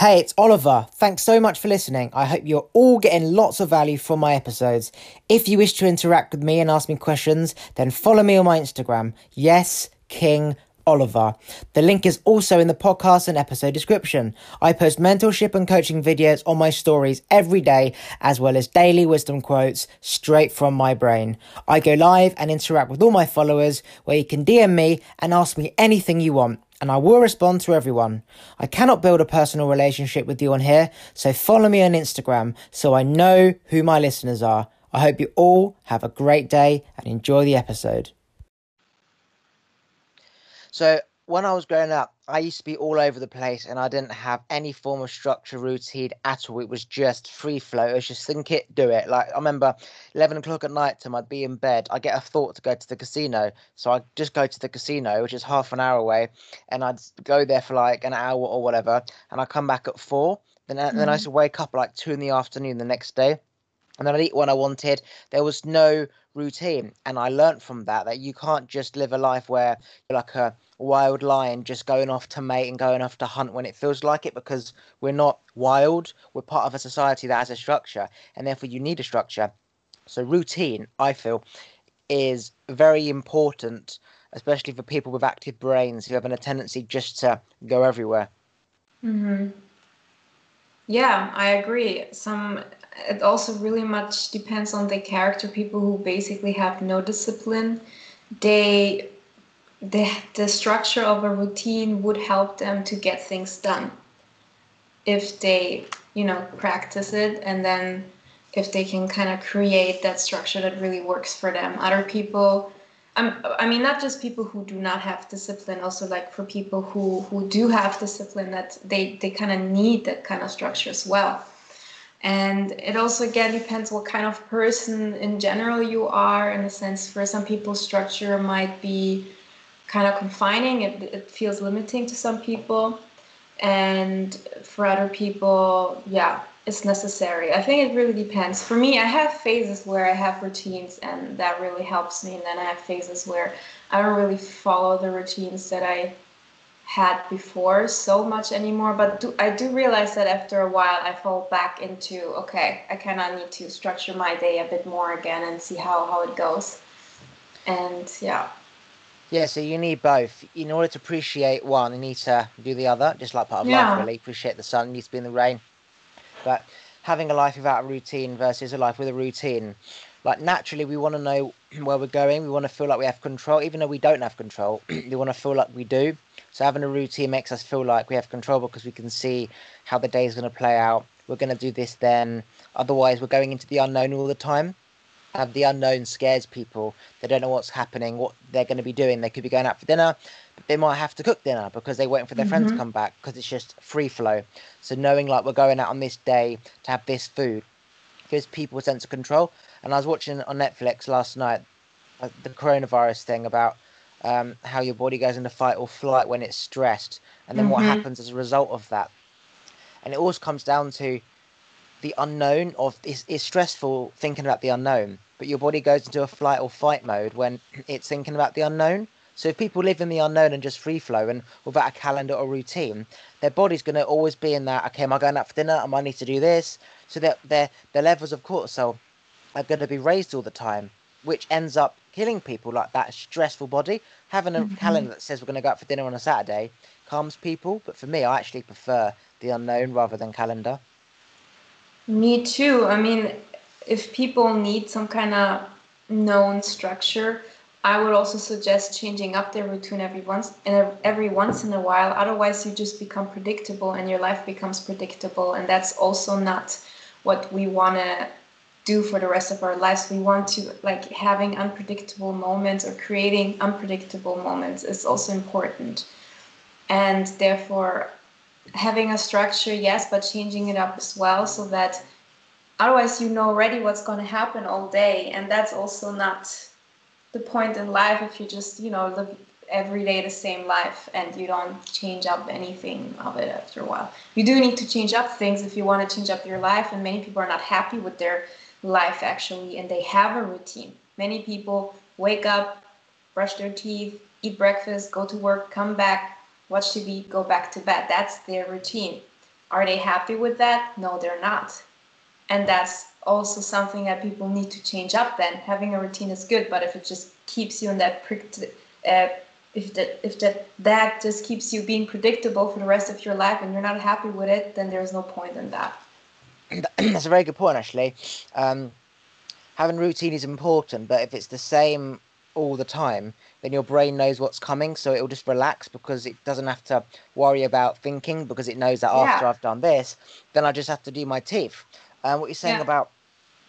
Hey, it's Oliver. Thanks so much for listening. I hope you're all getting lots of value from my episodes. If you wish to interact with me and ask me questions, then follow me on my Instagram. Yes, King Oliver. The link is also in the podcast and episode description. I post mentorship and coaching videos on my stories every day, as well as daily wisdom quotes straight from my brain. I go live and interact with all my followers, where you can DM me and ask me anything you want and I will respond to everyone. I cannot build a personal relationship with you on here, so follow me on Instagram so I know who my listeners are. I hope you all have a great day and enjoy the episode. So, when I was growing up, I used to be all over the place and I didn't have any form of structure, routine at all. It was just free flow. It was just think it, do it. Like I remember 11 o'clock at night time, I'd be in bed. I get a thought to go to the casino. So I'd just go to the casino, which is half an hour away, and I'd go there for like an hour or whatever. And I come back at four. Then, mm-hmm. then I used to wake up like two in the afternoon the next day and then eat when I wanted. There was no routine, and I learned from that that you can't just live a life where you're like a wild lion just going off to mate and going off to hunt when it feels like it because we're not wild. We're part of a society that has a structure, and therefore you need a structure. So routine, I feel, is very important, especially for people with active brains who have a tendency just to go everywhere. Mm-hmm. Yeah, I agree. Some it also really much depends on the character. People who basically have no discipline, they the the structure of a routine would help them to get things done if they you know practice it and then if they can kind of create that structure that really works for them other people I mean not just people who do not have discipline also like for people who who do have discipline that they they kind of need that kind of structure as well. And it also again depends what kind of person in general you are in a sense for some people structure might be kind of confining it, it feels limiting to some people. And for other people yeah it's necessary. I think it really depends. For me i have phases where i have routines and that really helps me and then i have phases where i don't really follow the routines that i had before so much anymore. But do, i do realize that after a while i fall back into okay i kind of need to structure my day a bit more again and see how, how it goes. And yeah. Yeah so you need both. In order to appreciate one you need to do the other just like part of yeah. life really. Appreciate the sun needs to be in the rain but having a life without a routine versus a life with a routine. Like naturally we want to know where we're going. We want to feel like we have control. Even though we don't have control we want to feel like we do. So having a routine makes us feel like we have control because we can see how the day is going to play out. We're going to do this then. Otherwise we're going into the unknown all the time. And the unknown scares people. They don't know what's happening what they're going to be doing. They could be going out for dinner they might have to cook dinner because they're waiting for their mm-hmm. friends to mm-hmm. come back because it's just free flow so knowing like we're going out on this day to have this food gives people a sense of control and I was watching on Netflix last night uh, the coronavirus thing about um, how your body goes into fight or flight when it's stressed, and then mm-hmm. what happens as a result of that. And it always comes down to the unknown of it's, it's stressful thinking about the unknown, but your body goes into a flight or fight mode when it's thinking about the unknown. So if people live in the unknown and just free flow and without a calendar or routine, their body's going to always be in that. Okay, am I going out for dinner? Am I need to do this? So that their their levels of cortisol are going to be raised all the time, which ends up killing people like that stressful body. Having a mm-hmm. calendar that says we're going to go out for dinner on a Saturday calms people, but for me, I actually prefer the unknown rather than calendar. Me too. I mean, if people need some kind of known structure, I would also suggest changing up their routine every once and every once in a while. Otherwise, you just become predictable, and your life becomes predictable, and that's also not what we want to do for the rest of our lives. We want to like having unpredictable moments or creating unpredictable moments is also important. And therefore having a structure, yes, but changing it up as well so that otherwise you know already what's going to happen all day and that's also not the point in life if you just, you know, live every day the same life and you don't change up anything of it after a while. You do need to change up things if you want to change up your life and many people are not happy with their life actually and they have a routine many people wake up brush their teeth eat breakfast go to work come back watch tv go back to bed that's their routine Are they happy with that? No, they're not. And that's also something that people need to change up then. Having a routine is good, but if it just keeps you in that uh, if that if that that just keeps you being predictable for the rest of your life and you're not happy with it, then there's no point in that. That's a very good point, actually. Um, having routine is important, but if it's the same all the time, then your brain knows what's coming, so it'll just relax because it doesn't have to worry about thinking because it knows that after. I've done this, then I just have to do my teeth. And um, what you're saying yeah. about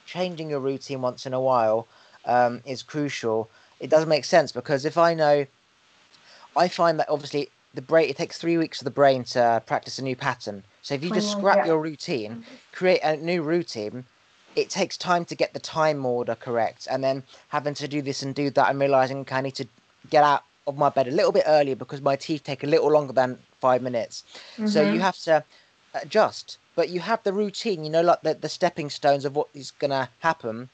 changing your routine once in a while um, is crucial. It doesn't make sense because if I know, I find that obviously the brain it takes three weeks for the brain to practice a new pattern. So if you just scrap yeah. your routine, create a new routine, it takes time to get the time order correct, and then having to do this and do that, and realizing okay, I need to get out of my bed a little bit earlier because my teeth take a little longer than five minutes. Mm-hmm. So you mm-hmm. have to adjust, but you have the routine, you know, like the, the stepping stones of what is going to happen,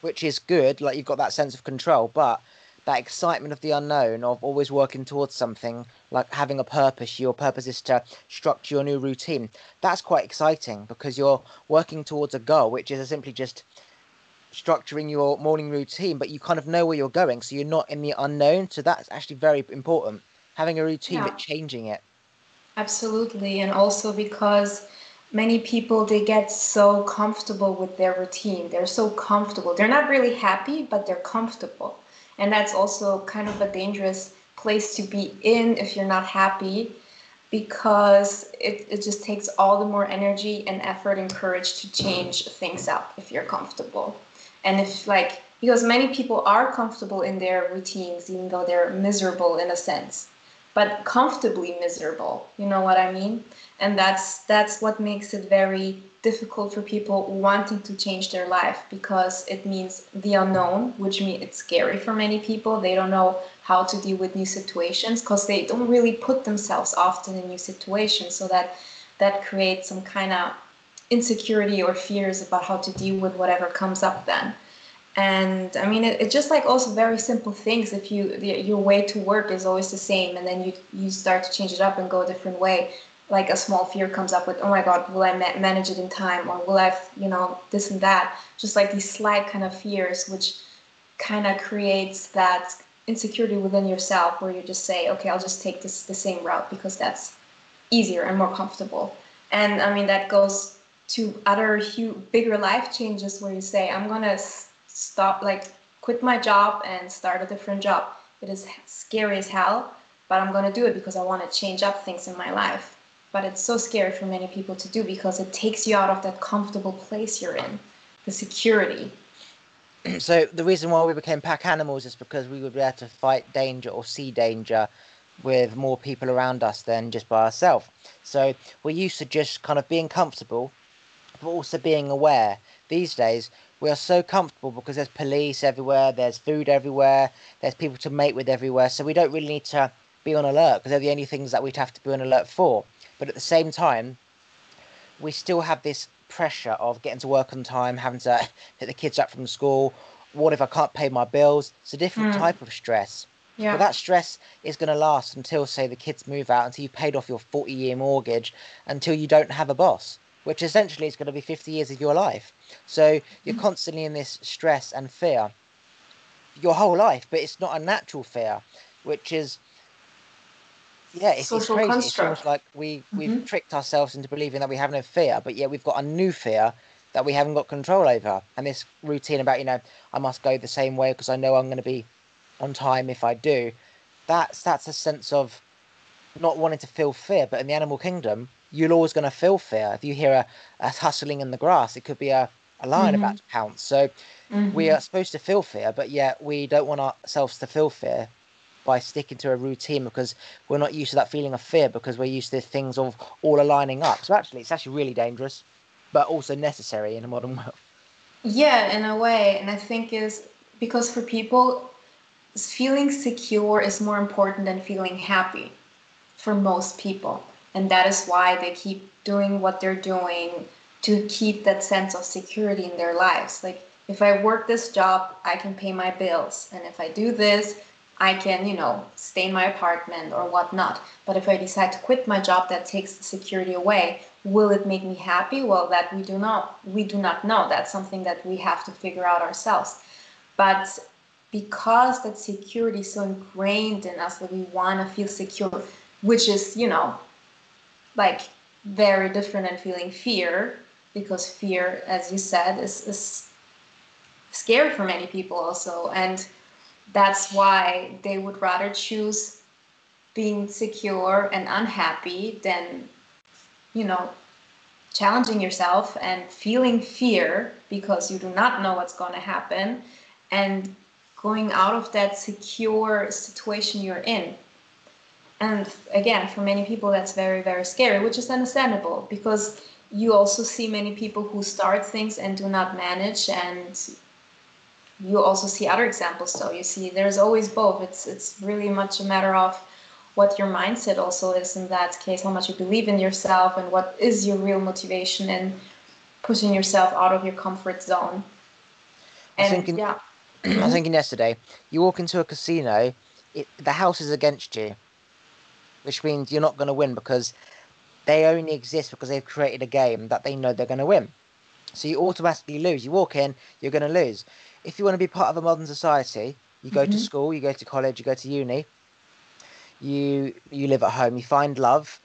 which is good. Like you've got that sense of control, but that excitement of the unknown, of always working towards something, like having a purpose. Your purpose is to structure your new routine. That's quite exciting because you're working towards a goal, which is simply just structuring your morning routine, but you kind of know where you're going, so you're not in the unknown. So that's actually very important. Having a routine, yeah. but changing it. Absolutely, and also because many people they get so comfortable with their routine. They're so comfortable. They're not really happy, but they're comfortable. And that's also kind of a dangerous place to be in if you're not happy because it, it just takes all the more energy and effort and courage to change things up if you're comfortable. And if like because many people are comfortable in their routines even though they're miserable in a sense but comfortably miserable. You know what i mean? And that's that's what makes it very difficult for people wanting to change their life because it means the unknown which means it's scary for many people. They don't know how to deal with new situations because they don't really put themselves often in new situations. So that that creates some kind of insecurity or fears about how to deal with whatever comes up then and i mean it, it's just like also very simple things. If you the, your way to work is always the same and then you you start to change it up and go a different way. Like a small fear comes up with oh my god will i ma- manage it in time? Or will i you know this and that. Just like these slight kind of fears which kind of creates that insecurity within yourself where you just say okay i'll just take this the same route because that's easier and more comfortable. And i mean that goes to other huge bigger life changes where you say i'm gonna stop like quit my job and start a different job. It is scary as hell but i'm gonna do it because i want to change up things in my life. But it's so scary for many people to do because it takes you out of that comfortable place you're in the security. So the reason why we became pack animals is because we would be able to fight danger or see danger with more people around us than just by ourselves. So we're used to just kind of being comfortable but also being aware. These days we are so comfortable because there's police everywhere there's food everywhere there's people to mate with everywhere so we don't really need to be on alert because they're the only things that we'd have to be on alert for but at the same time, we still have this pressure of getting to work on time, having to pick the kids up from school. What if I can't pay my bills? It's a different mm. type of stress. Yeah. But that stress is going to last until, say, the kids move out, until you've paid off your 40 year mortgage, until you don't have a boss, which essentially is going to be 50 years of your life. So you're mm. constantly in this stress and fear your whole life, but it's not a natural fear, which is yeah, it's, it's crazy. Construct. It's almost like we we've mm-hmm. tricked ourselves into believing that we have no fear, but yeah, we've got a new fear that we haven't got control over. And this routine about you know I must go the same way because I know I'm going to be on time if I do. That's that's a sense of not wanting to feel fear. But in the animal kingdom, you're always going to feel fear. If you hear a, a hustling in the grass, it could be a, a lion mm-hmm. about to pounce. So mm-hmm. we are supposed to feel fear, but yet we don't want ourselves to feel fear by sticking to a routine because we're not used to that feeling of fear because we're used to things of all aligning up. So actually, it's actually really dangerous, but also necessary in a modern world. Yeah, in a way, and I think is because for people, feeling secure is more important than feeling happy for most people, and that is why they keep doing what they're doing to keep that sense of security in their lives. Like if I work this job, I can pay my bills, and if I do this, I can, you know, stay in my apartment or whatnot. But if I decide to quit my job that takes the security away, will it make me happy? Well, that we do not we do not know. That's something that we have to figure out ourselves. But because that security is so ingrained in us that we want to feel secure, which is, you know, like very different than feeling fear, because fear, as you said, is, is scary for many people also. And that's why they would rather choose being secure and unhappy than, you know, challenging yourself and feeling fear because you do not know what's going to happen and going out of that secure situation you're in. And again, for many people, that's very, very scary, which is understandable because you also see many people who start things and do not manage and you also see other examples. So you see there's always both. It's it's really much a matter of what your mindset also is in that case how much you believe in yourself and what is your real motivation in pushing yourself out of your comfort zone. And thinking, yeah. I was thinking yesterday you walk into a casino it, the house is against you which means you're not going to win because they only exist because they've created a game that they know they're going to win so you automatically lose you walk in you're going to lose if you want to be part of a modern society, you go mm-hmm. to school, you go to college, you go to uni, you you live at home, you find love,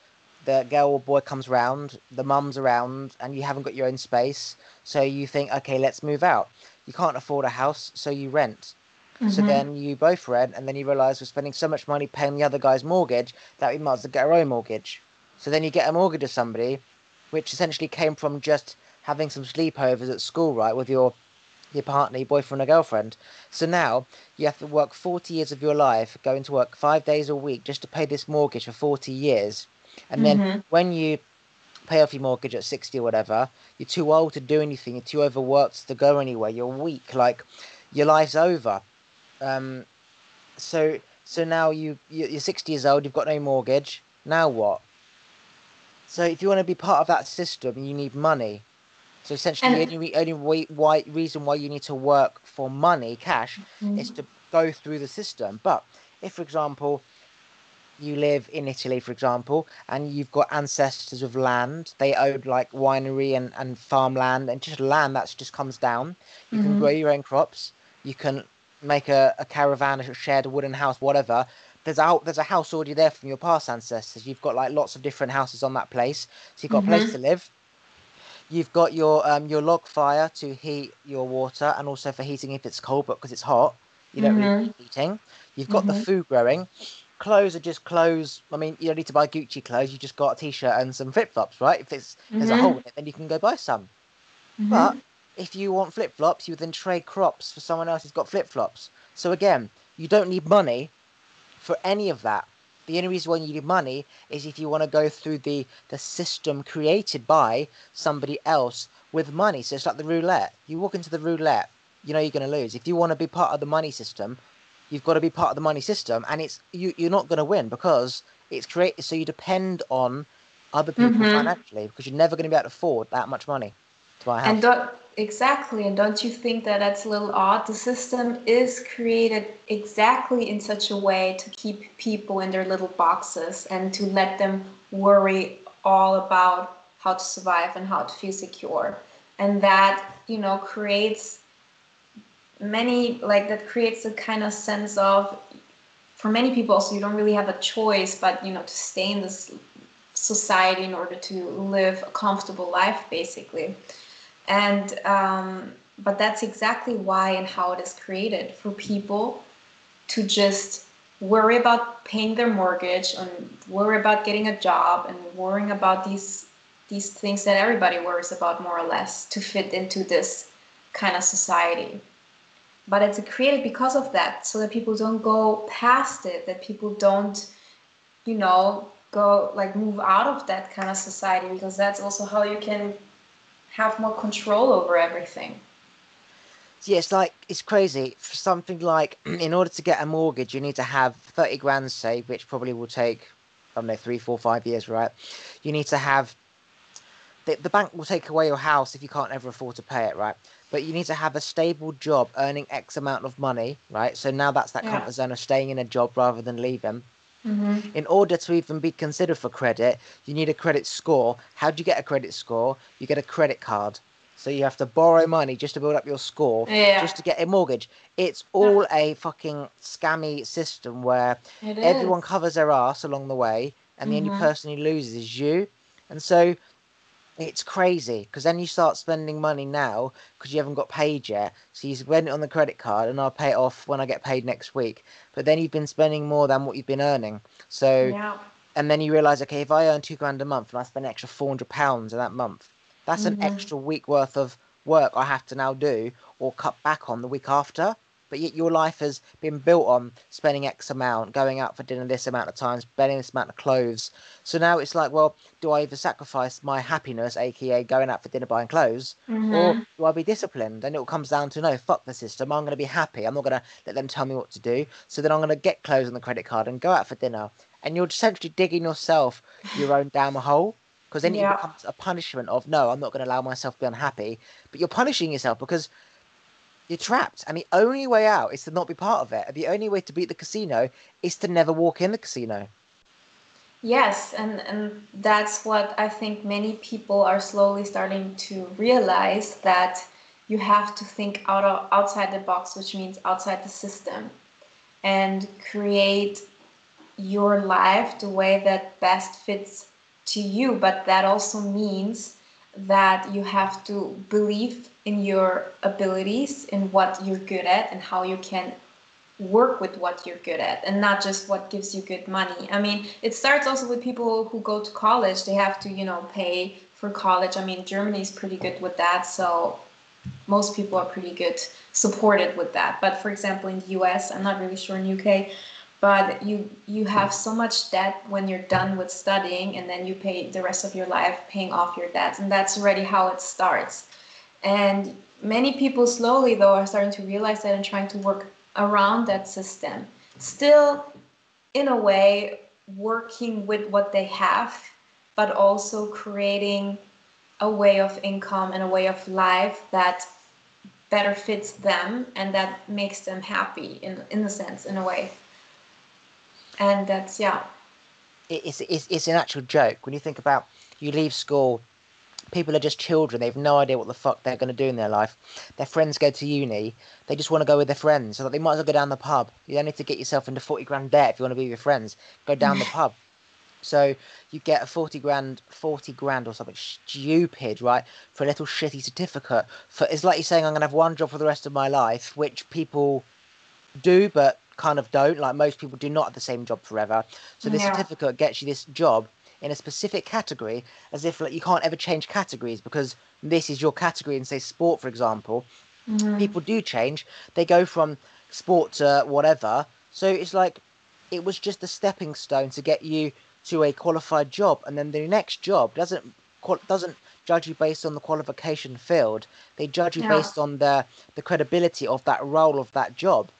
the girl or boy comes round, the mum's around, and you haven't got your own space, so you think, okay, let's move out. You can't afford a house, so you rent. Mm-hmm. So then you both rent, and then you realise we're spending so much money paying the other guy's mortgage that we might as well get our own mortgage. So then you get a mortgage of somebody, which essentially came from just having some sleepovers at school, right, with your your partner, your boyfriend or girlfriend. So now you have to work 40 years of your life, going to work five days a week just to pay this mortgage for 40 years. And mm-hmm. then when you pay off your mortgage at 60 or whatever, you're too old to do anything, you're too overworked to go anywhere, you're weak, like your life's over. Um, so so now you you're 60 years old, you've got no mortgage. Now what? So if you want to be part of that system, you need money. So essentially, and, the only, only why, reason why you need to work for money, cash, mm-hmm. is to go through the system. But if, for example, you live in Italy, for example, and you've got ancestors with land, they own like winery and, and farmland and just land that just comes down. You mm-hmm. can grow your own crops. You can make a, a caravan, a shed, a wooden house, whatever. There's a there's a house already there from your past ancestors. You've got like lots of different houses on that place, so you've got mm-hmm. a place mm-hmm. to live. You've got your um, your log fire to heat your water and also for heating if it's cold, but because it's hot, you don't mm-hmm. really need heating. You've got mm-hmm. the food growing. Clothes are just clothes. I mean, you don't need to buy Gucci clothes. You just got a t-shirt and some flip flops, right? If it's mm-hmm. there's a hole in it, then you can go buy some. Mm-hmm. But if you want flip flops, you then trade crops for someone else who's got flip flops. So again, you don't need money for any of that. The only reason why you need money is if you want to go through the, the system created by somebody else with money. So it's like the roulette. You walk into the roulette, you know you're going to lose. If you want to be part of the money system, you've got to be part of the money system, and it's you, you're not going to win because it's created. So you depend on other people mm-hmm. financially because you're never going to be able to afford that much money to buy a house. And don't, exactly, and don't you think that that's a little odd? The system is created exactly in such a way to keep people in their little boxes and to let them worry all about how to survive and how to feel secure, and that you know creates many like that creates a kind of sense of for many people also you don't really have a choice but you know to stay in this society in order to live a comfortable life basically and um, but that's exactly why and how it is created for people to just worry about paying their mortgage and worry about getting a job and worrying about these these things that everybody worries about more or less to fit into this kind of society. But it's created because of that so that people don't go past it that people don't you know go like move out of that kind of society because that's also how you can have more control over everything. Yeah, it's like it's crazy. For something like in order to get a mortgage, you need to have thirty grand saved, which probably will take I don't know three, four, five years, right? You need to have the, the bank will take away your house if you can't ever afford to pay it, right? But you need to have a stable job earning X amount of money, right? So now that's that Yeah. comfort zone of staying in a job rather than leaving. Mm-hmm. In order to even be considered for credit, you need a credit score. How do you get a credit score? You get a credit card. So you have to borrow money just to build up your score, Yeah. just to get a mortgage. It's all a fucking scammy system where everyone covers their ass along the way, and the only Mhm. person who loses is you. And so it's crazy because then you start spending money now because you haven't got paid yet. So you spend it on the credit card, and I'll pay it off when I get paid next week. But then you've been spending more than what you've been earning. So Yeah. and then you realize, okay, if I earn two grand a month and I spend an extra four hundred pounds in that month, that's an Mhm. extra week worth of work I have to now do or cut back on the week after. But yet your life has been built on spending X amount, going out for dinner this amount of times, spending this amount of clothes. So now it's like, well, do I either sacrifice my happiness, aka going out for dinner buying clothes, or Mhm. do I be disciplined? And it all comes down to no, fuck the system. I'm going to be happy. I'm not going to let them tell me what to do. So then I'm going to get clothes on the credit card and go out for dinner. And you're essentially digging yourself your own damn hole. Because then Yeah. it becomes a punishment of no, I'm not going to allow myself to be unhappy. But you're punishing yourself because you're trapped. And the only way out is to not be part of it. And the only way to beat the casino is to never walk in the casino. Yes, and and that's what I think many people are slowly starting to realize that you have to think out of, outside the box, which means outside the system, and create your life the way that best fits to you. But that also means that you have to believe in your abilities, in what you're good at, and how you can work with what you're good at and not just what gives you good money. I mean, it starts also with people who go to college. They have to, you know, pay for college. I mean, Germany is pretty good with that. So most people are pretty good supported with that. But for example, in the US, I'm not really sure in UK, but you you have so much debt when you're done with studying and then you pay the rest of your life paying off your debts and that's already how it starts. And many people slowly though are starting to realize that and trying to work around that system. Still in a way working with what they have, but also creating a way of income and a way of life that better fits them and that makes them happy in in the sense in a way. And that's yeah. It's, it's, it's an actual joke. When you think about you leave school, people are just children. They have no idea what the fuck they're going to do in their life. Their friends go to uni. They just want to go with their friends. So they might as well go down the pub. You don't need to get yourself into 40 grand debt if you want to be with your friends. Go down the pub. So you get a 40 grand, 40 grand or something stupid, right? For a little shitty certificate. For It's like you're saying, I'm going to have one job for the rest of my life, which people do, but kind of don't. Like most people do not have the same job forever. So this Yeah. certificate gets you this job in a specific category, as if like you can't ever change categories because this is your category in say sport, for example. Mhm. People do change. They go from sport to whatever. So it's like it was just a stepping stone to get you to a qualified job, and then the next job doesn't doesn't judge you based on the qualification field. They judge you Yeah. based on the the credibility of that role of that job.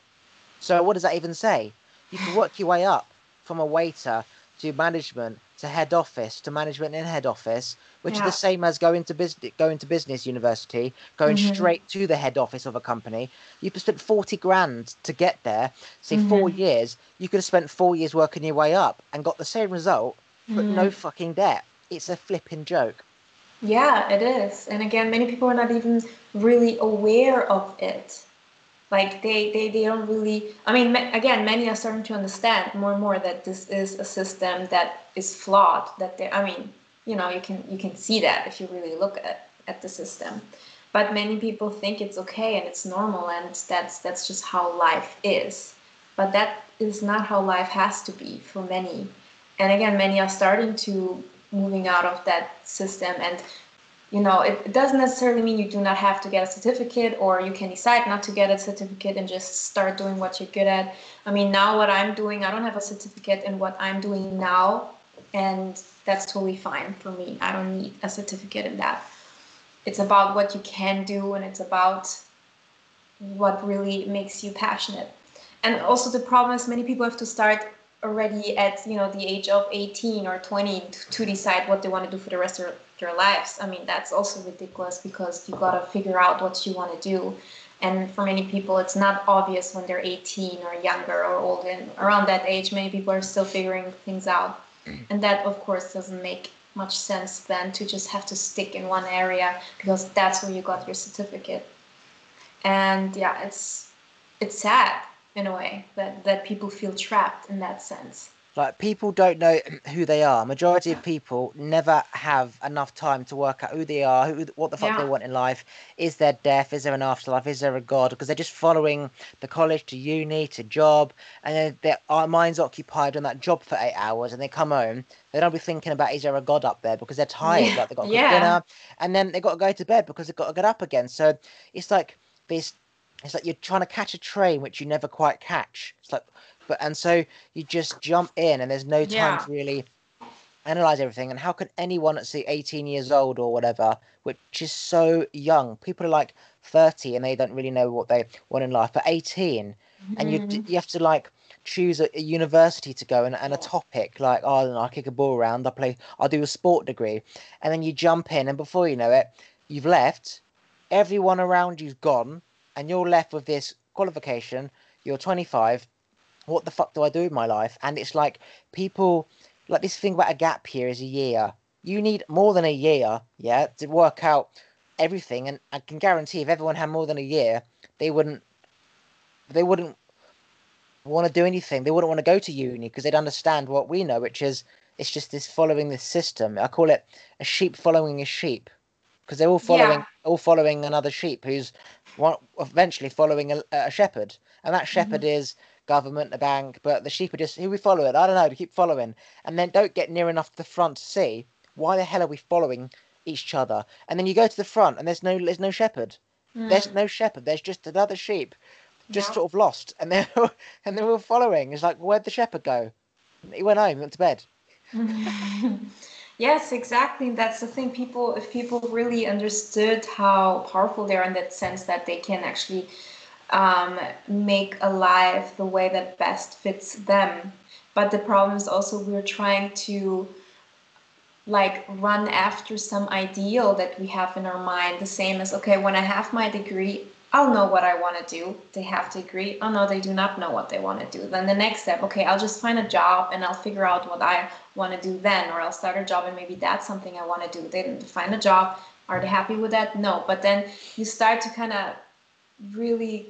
So what does that even say? You can work your way up from a waiter to management to head office to management in head office, which Yeah. is the same as going to business going to business university, going Mhm. straight to the head office of a company. You've spent forty grand to get there. Say four Mhm. years, you could have spent four years working your way up and got the same result, but no Mhm. fucking debt. It's a flipping joke. Yeah, it is. And again, many people are not even really aware of it. Like they, they, they don't really. I mean, again, many are starting to understand more and more that this is a system that is flawed. That they, I mean, you know, you can you can see that if you really look at at the system. But many people think it's okay and it's normal and that's that's just how life is. But that is not how life has to be for many. And again, many are starting to moving out of that system and you know it, doesn't necessarily mean you do not have to get a certificate or you can decide not to get a certificate and just start doing what you're good at. I mean now what i'm doing i don't have a certificate in what i'm doing now and that's totally fine for me. I don't need a certificate in that. It's about what you can do and it's about what really makes you passionate. And also the problem is many people have to start already at you know the age of 18 or 20 to, to decide what they want to do for the rest of, their lives. I mean, that's also ridiculous because you got to figure out what you want to do. And for many people, it's not obvious when they're 18 or younger or old. And around that age, many people are still figuring things out. Mm-hmm. And that, of course, doesn't make much sense then to just have to stick in one area because that's where you got your certificate. And yeah, it's it's sad in a way that that people feel trapped in that sense. Like people don't know who they are. Majority of people never have enough time to work out who they are, who, what the fuck yeah. they want in life. Is there death? Is there an afterlife? Is there a god? Because they're just following the college to uni to job, and then their minds occupied on that job for eight hours, and they come home. They don't be thinking about is there a god up there because they're tired, yeah. like they got to yeah. dinner, and then they've got to go to bed because they've got to get up again. So it's like this. It's like you're trying to catch a train which you never quite catch. It's like but and so you just jump in, and there's no time yeah. to really analyze everything. And how can anyone at say 18 years old or whatever, which is so young, people are like 30 and they don't really know what they want in life, but 18, mm-hmm. and you mm-hmm. you have to like choose a, a, university to go and, and a topic like oh know, I'll kick a ball around I'll play I'll do a sport degree and then you jump in and before you know it you've left everyone around you's gone and you're left with this qualification you're 25 what the fuck do I do with my life? And it's like people like this thing about a gap here is a year. You need more than a year, yeah, to work out everything. And I can guarantee if everyone had more than a year, they wouldn't they wouldn't want to do anything. They wouldn't want to go to uni because they'd understand what we know, which is it's just this following this system. I call it a sheep following a sheep because they're all following yeah. all following another sheep who's eventually following a, a shepherd, and that shepherd mm-hmm. is government, the bank, but the sheep are just who we follow it. I don't know. To keep following, and then don't get near enough to the front to see why the hell are we following each other. And then you go to the front, and there's no there's no shepherd. Mm. There's no shepherd. There's just another sheep, just yeah. sort of lost, and they're and they're all following. It's like where'd the shepherd go? He went home, went to bed. yes, exactly. That's the thing. People, if people really understood how powerful they are in that sense that they can actually um, make a life the way that best fits them. But the problem is also we're trying to like run after some ideal that we have in our mind. The same as okay, when I have my degree, I'll know what I want to do. They have to agree. Oh no, they do not know what they want to do. Then the next step, okay, I'll just find a job and I'll figure out what I want to do then, or I'll start a job and maybe that's something I want to do. They didn't find a job. Are they happy with that? No. But then you start to kind of really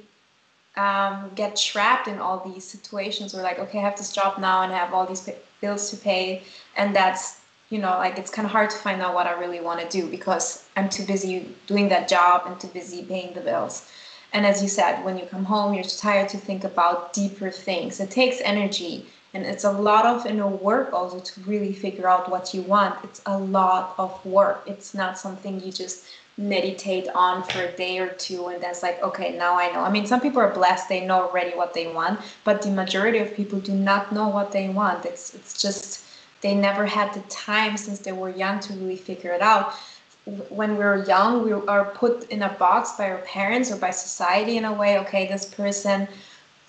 um, get trapped in all these situations where like okay i have this job now and I have all these bills to pay. And that's you know like it's kind of hard to find out what i really want to do because i'm too busy doing that job and too busy paying the bills. And as you said when you come home you're tired to think about deeper things. It takes energy and it's a lot of know work also to really figure out what you want. It's a lot of work. It's not something you just meditate on for a day or two and that's like okay now i know. I mean some people are blessed they know already what they want but the majority of people do not know what they want. It's it's just they never had the time since they were young to really figure it out. When we're young we are put in a box by our parents or by society in a way okay this person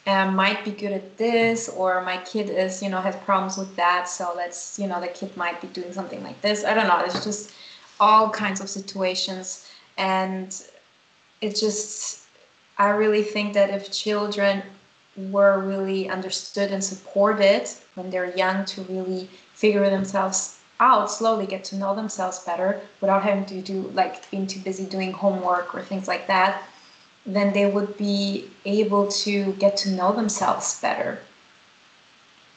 um, might be good at this or my kid is you know has problems with that so let's you know the kid might be doing something like this. I don't know it's just all kinds of situations. And it just i really think that if children were really understood and supported when they're young to really figure themselves out slowly get to know themselves better without having to do like being too busy doing homework or things like that then they would be able to get to know themselves better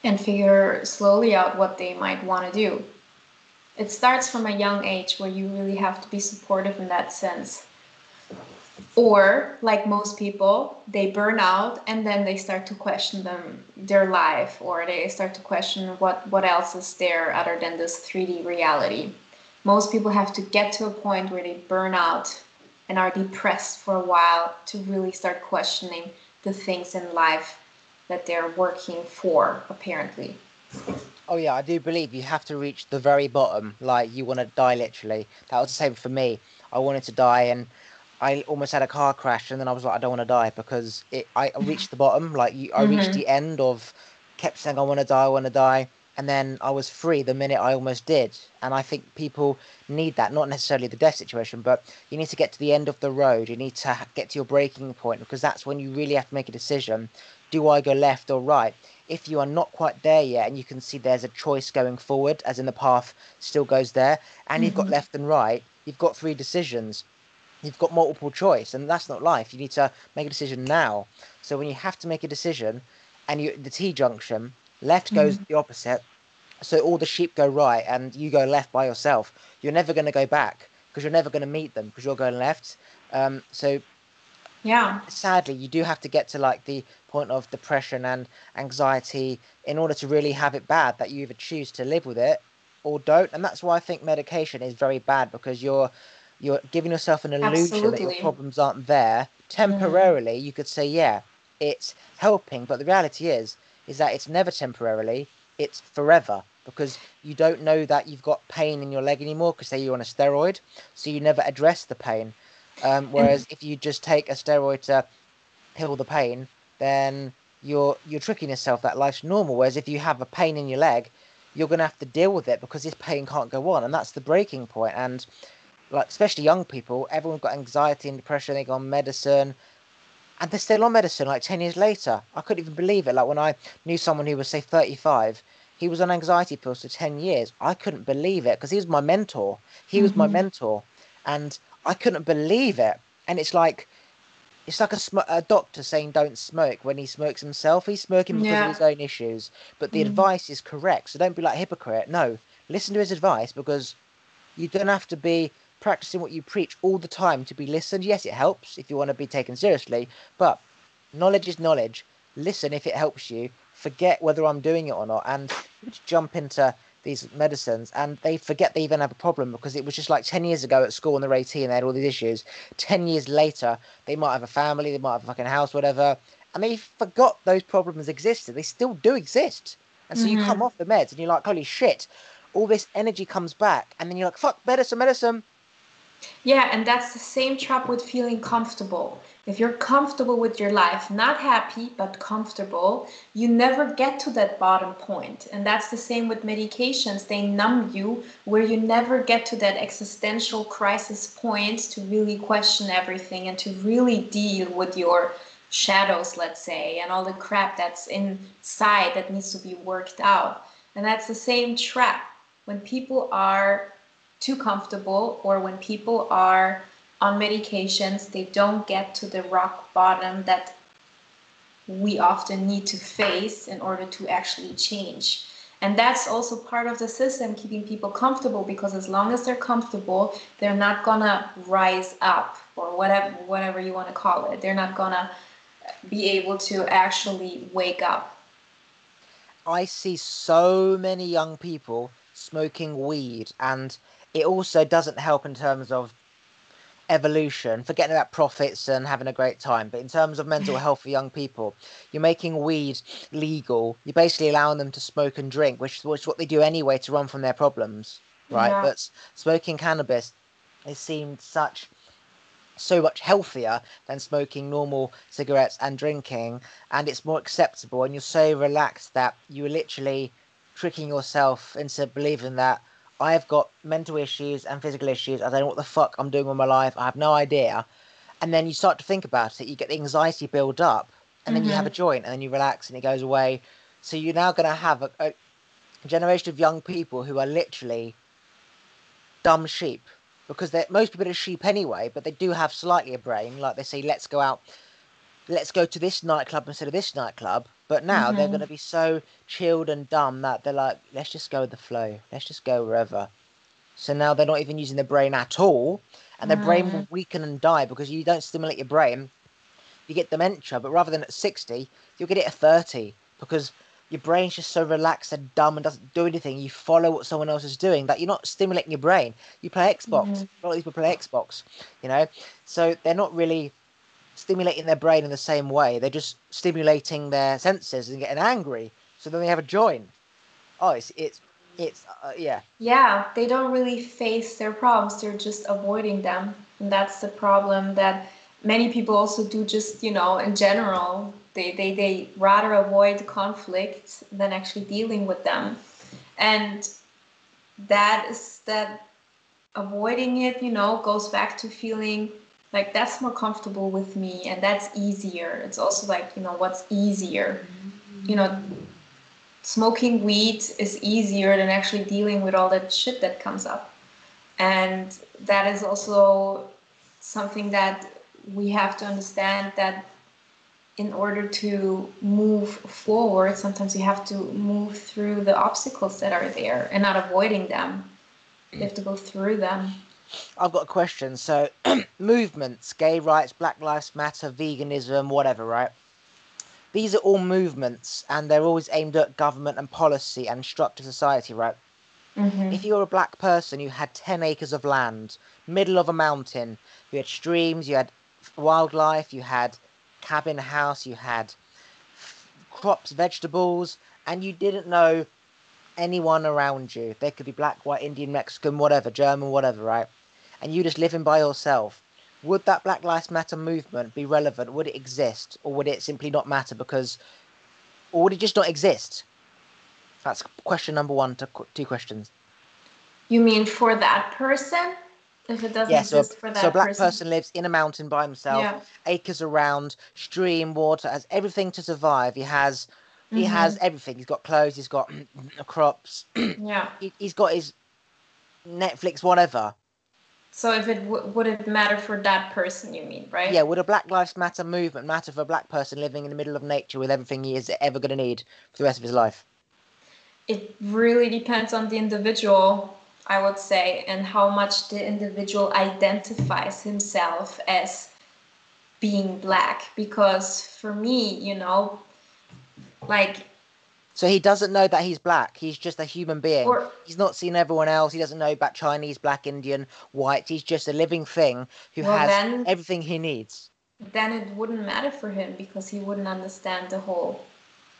and figure slowly out what they might want to do it starts from a young age where you really have to be supportive in that sense. Or like most people they burn out and then they start to question them their life or they start to question what what else is there other than this 3d reality. Most people have to get to a point where they burn out and are depressed for a while to really start questioning the things in life that they're working for apparently Oh yeah, I do believe you have to reach the very bottom. Like you want to die literally. That was the same for me. I wanted to die, and I almost had a car crash, and then I was like, I don't want to die because it. I reached the bottom. Like you, I mm-hmm. reached the end of. Kept saying I want to die, I want to die, and then I was free the minute I almost did. And I think people need that, not necessarily the death situation, but you need to get to the end of the road. You need to get to your breaking point because that's when you really have to make a decision. Do I go left or right? If you are not quite there yet and you can see there's a choice going forward, as in the path still goes there, and mm-hmm. you've got mm-hmm. left and right, you've got three decisions. You've got multiple choice, and that's not life. You need to make a decision now. So when you have to make a decision, and you the T junction, Left goes mm. the opposite. So all the sheep go right and you go left by yourself. You're never going to go back because you're never going to meet them because you're going left. Um, so yeah, sadly, you do have to get to like the point of depression and anxiety in order to really have it bad that you either choose to live with it or don't. And that's why I think medication is very bad because you're you're giving yourself an illusion Absolutely. that your problems aren't there temporarily. Mm. You could say, yeah, it's helping, but the reality is is that it's never temporarily, it's forever because you don't know that you've got pain in your leg anymore because say you're on a steroid, so you never address the pain. Um, whereas if you just take a steroid to heal the pain, then you're you're tricking yourself that life's normal. Whereas if you have a pain in your leg, you're gonna have to deal with it because this pain can't go on, and that's the breaking point. And like especially young people, everyone's got anxiety and depression. They go on medicine and they're still on medicine like 10 years later. I couldn't even believe it. Like when I knew someone who was, say, 35, he was on anxiety pills for 10 years. I couldn't believe it because he was my mentor. He mm-hmm. was my mm-hmm. mentor. And I couldn't believe it. And it's like, it's like a, sm- a doctor saying don't smoke when he smokes himself. He's smoking because yeah. of his own issues. But the mm. advice is correct. So don't be like a hypocrite. No, listen to his advice because you don't have to be practicing what you preach all the time to be listened. Yes, it helps if you want to be taken seriously, but knowledge is knowledge. Listen if it helps you. Forget whether I'm doing it or not, and jump into these medicines and they forget they even have a problem because it was just like 10 years ago at school when they're 18 they had all these issues. 10 years later they might have a family they might have a fucking house whatever and they forgot those problems existed. They still do exist. And so mm-hmm. you come off the meds and you're like holy shit all this energy comes back. And then you're like fuck medicine medicine yeah, and that's the same trap with feeling comfortable. If you're comfortable with your life, not happy, but comfortable, you never get to that bottom point. And that's the same with medications. They numb you where you never get to that existential crisis point to really question everything and to really deal with your shadows, let's say, and all the crap that's inside that needs to be worked out. And that's the same trap. When people are too comfortable or when people are on medications, they don't get to the rock bottom that we often need to face in order to actually change. And that's also part of the system keeping people comfortable because as long as they're comfortable, they're not gonna rise up or whatever whatever you want to call it. They're not gonna be able to actually wake up. I see so many young people smoking weed and it also doesn't help in terms of evolution, forgetting about profits and having a great time. But in terms of mental health for young people, you're making weed legal. You're basically allowing them to smoke and drink, which, which is what they do anyway to run from their problems, right? Yeah. But smoking cannabis, it seemed such so much healthier than smoking normal cigarettes and drinking, and it's more acceptable. And you're so relaxed that you're literally tricking yourself into believing that I have got mental issues and physical issues. I don't know what the fuck I'm doing with my life. I have no idea. And then you start to think about it. You get the anxiety build up, and mm-hmm. then you have a mm-hmm. joint, and then you relax, and it goes away. So you're now going to have a, a generation of young people who are literally dumb sheep because most people are sheep anyway, but they do have slightly a brain. Like they say, let's go out, let's go to this nightclub instead of this nightclub. But now mm-hmm. they're going to be so chilled and dumb that they're like, let's just go with the flow. Let's just go wherever. So now they're not even using their brain at all, and their mm. brain will weaken and die because you don't stimulate your brain. You get dementia, but rather than at 60, you'll get it at 30 because your brain's just so relaxed and dumb and doesn't do anything. You follow what someone else is doing that you're not stimulating your brain. You play Xbox. Mm-hmm. A lot of these people play Xbox, you know? So they're not really stimulating their brain in the same way. They're just stimulating their senses and getting angry. So then they have a join. Oh, it's it's it's uh, yeah. Yeah, they don't really face their problems. They're just avoiding them, and that's the problem that many people also do. Just you know, in general, they they they rather avoid conflict than actually dealing with them. and that is that avoiding it you know goes back to feeling like that's more comfortable with me and that's easier. It's also like you know what's easier. Mm-hmm. You know smoking weed is easier than actually dealing with all that shit that comes up. And that is also something that we have to understand that in order to move forward sometimes you have to move through the obstacles that are there and not avoiding them. You have to go through them I've got a question. So, movements, gay rights, Black Lives Matter, veganism, whatever, right? These are all movements and they're always aimed at government and policy and structure society, right? mm-hmm. If you're a black person, you had 10 acres of land, middle of a mountain, you had streams, you had wildlife, you had cabin house, you had crops, vegetables, and you didn't know anyone around you. They could be black, white, Indian, Mexican, whatever, German, whatever, right? And you just living by yourself. Would that Black Lives Matter movement be relevant? Would it exist? Or would it simply not matter because. Or would it just not exist? That's question number one to two questions. you mean for that person if it doesn't Yeah, so, exist for that so a black person, person lives in a mountain by himself, yeah acres around, stream, water, has everything to survive. He has he Mhm. has everything. He's got clothes, he's got crops, yeah he, he's got his Netflix, whatever. so if it w- would it matter for that person you mean right Yeah, would a Black Lives Matter movement matter for a black person living in the middle of nature with everything he is ever going to need for the rest of his life? it really depends on the individual i would say and how much the individual identifies himself as being black because for me you know like So he doesn't know that he's black. He's just a human being. or He's not seen everyone else. He doesn't know about Chinese, black, Indian, white. He's just a living thing who well has then everything he needs. then it wouldn't matter for him because he wouldn't understand the whole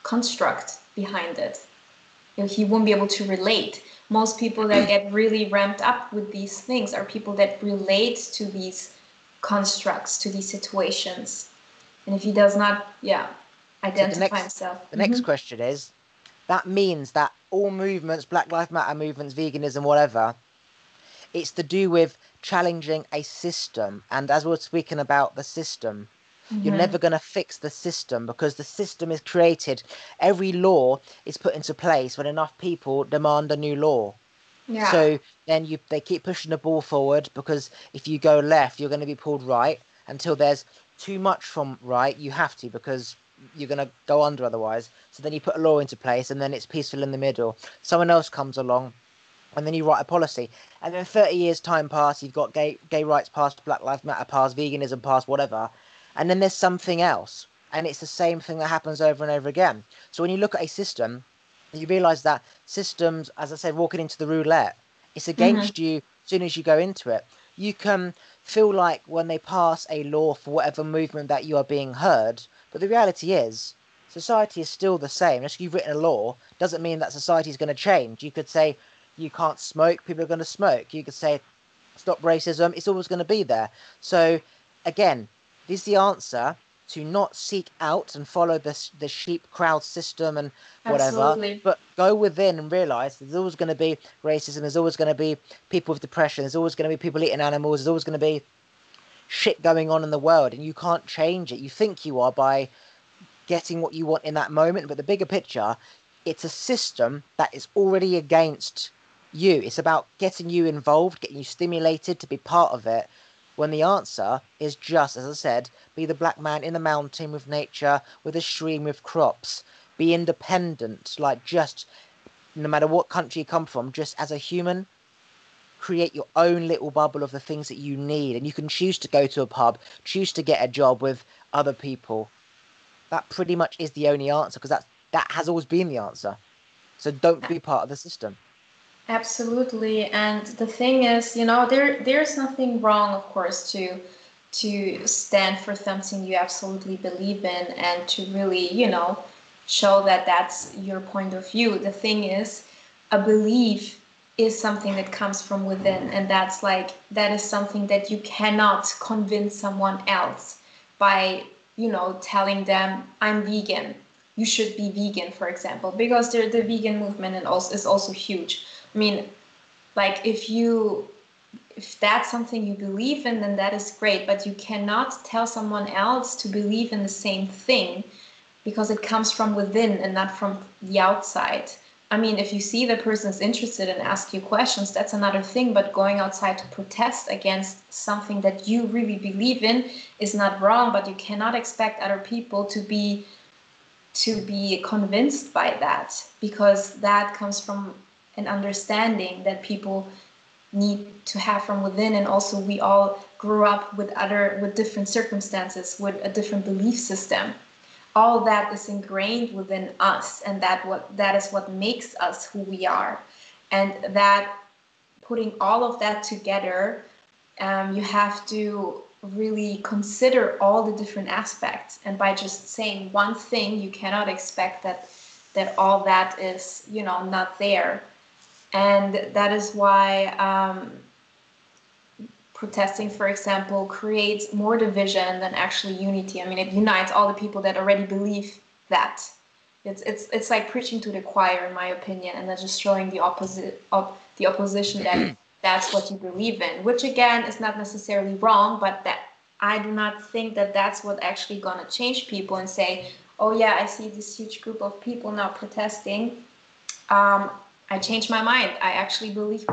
construct behind it you know, he won't be able to relate most people that get really ramped up with these things are people that relate to these constructs to these situations and if he does not yeah identify next- himself The next Mhm. question is that means that all movements, Black Lives Matter movements, veganism, whatever, it's to do with challenging a system. And as we we're speaking about the system, you're Mhm. never going to fix the system because the system is created. Every law is put into place when enough people demand a new law. yeah So then you they keep pushing the ball forward because if you go left, you're going to be pulled right until there's too much from right. You have to because you're going to go under otherwise. So then you put a law into place, and then it's peaceful in the middle. Someone else comes along, and then you write a policy, and then 30 years time pass. You've got gay gay rights passed, Black Lives Matter passed, veganism passed, whatever, and then there's something else, and it's the same thing that happens over and over again. So when you look at a system, you realize that systems, as I said, walking into the roulette, it's against mm-hmm. you as soon as you go into it. You can feel like when they pass a law for whatever movement that you are being heard, but the reality is society is still the same. Just 'cause you've written a law doesn't mean that society is going to change. You could say you can't smoke, people are going to smoke. You could say stop racism, it's always going to be there. So again, this is the answer to not seek out and follow this the sheep crowd system and whatever, Absolutely. but go within and realize there's always going to be racism. There's always going to be people with depression. There's always going to be people eating animals. There's always going to be shit going on in the world, and you can't change it. You think you are by getting what you want in that moment, but the bigger picture, it's a system that is already against you. It's about getting you involved, getting you stimulated to be part of it. When the answer is just, as I said, be the black man in the mountain with nature, with a stream with crops. Be independent, like just no matter what country you come from, just as a human, create your own little bubble of the things that you need. And you can choose to go to a pub, choose to get a job with other people. That pretty much is the only answer because that that has always been the answer. So don't be part of the system. Absolutely, and the thing is, you know, there there's nothing wrong, of course, to to stand for something you absolutely believe in and to really, you know, show that that's your point of view. The thing is, a belief is something that comes from within, and that's like that is something that you cannot convince someone else by, you know, telling them I'm vegan you should be vegan, for example, because the, the vegan movement and also is also huge. I mean, like if you if that's something you believe in, then that is great. But you cannot tell someone else to believe in the same thing because it comes from within and not from the outside. I mean, if you see the person is interested and ask you questions, that's another thing. But going outside to protest against something that you really believe in is not wrong. But you cannot expect other people to be to be convinced by that because that comes from an understanding that people need to have from within and also we all grew up with other with different circumstances with a different belief system all that is ingrained within us and that what that is what makes us who we are. And that putting all of that together um, you have to really consider all the different aspects. And by just saying one thing you cannot expect that that all that is you know not there. And that is why um, protesting, for example, creates more division than actually unity. I mean, it unites all the people that already believe that. It's it's it's like preaching to the choir, in my opinion, and then just showing the opposite of the opposition that that's what you believe in, which again is not necessarily wrong, but that I do not think that that's what actually gonna change people and say, oh yeah, I see this huge group of people now protesting. Um, I changed my mind. I actually believe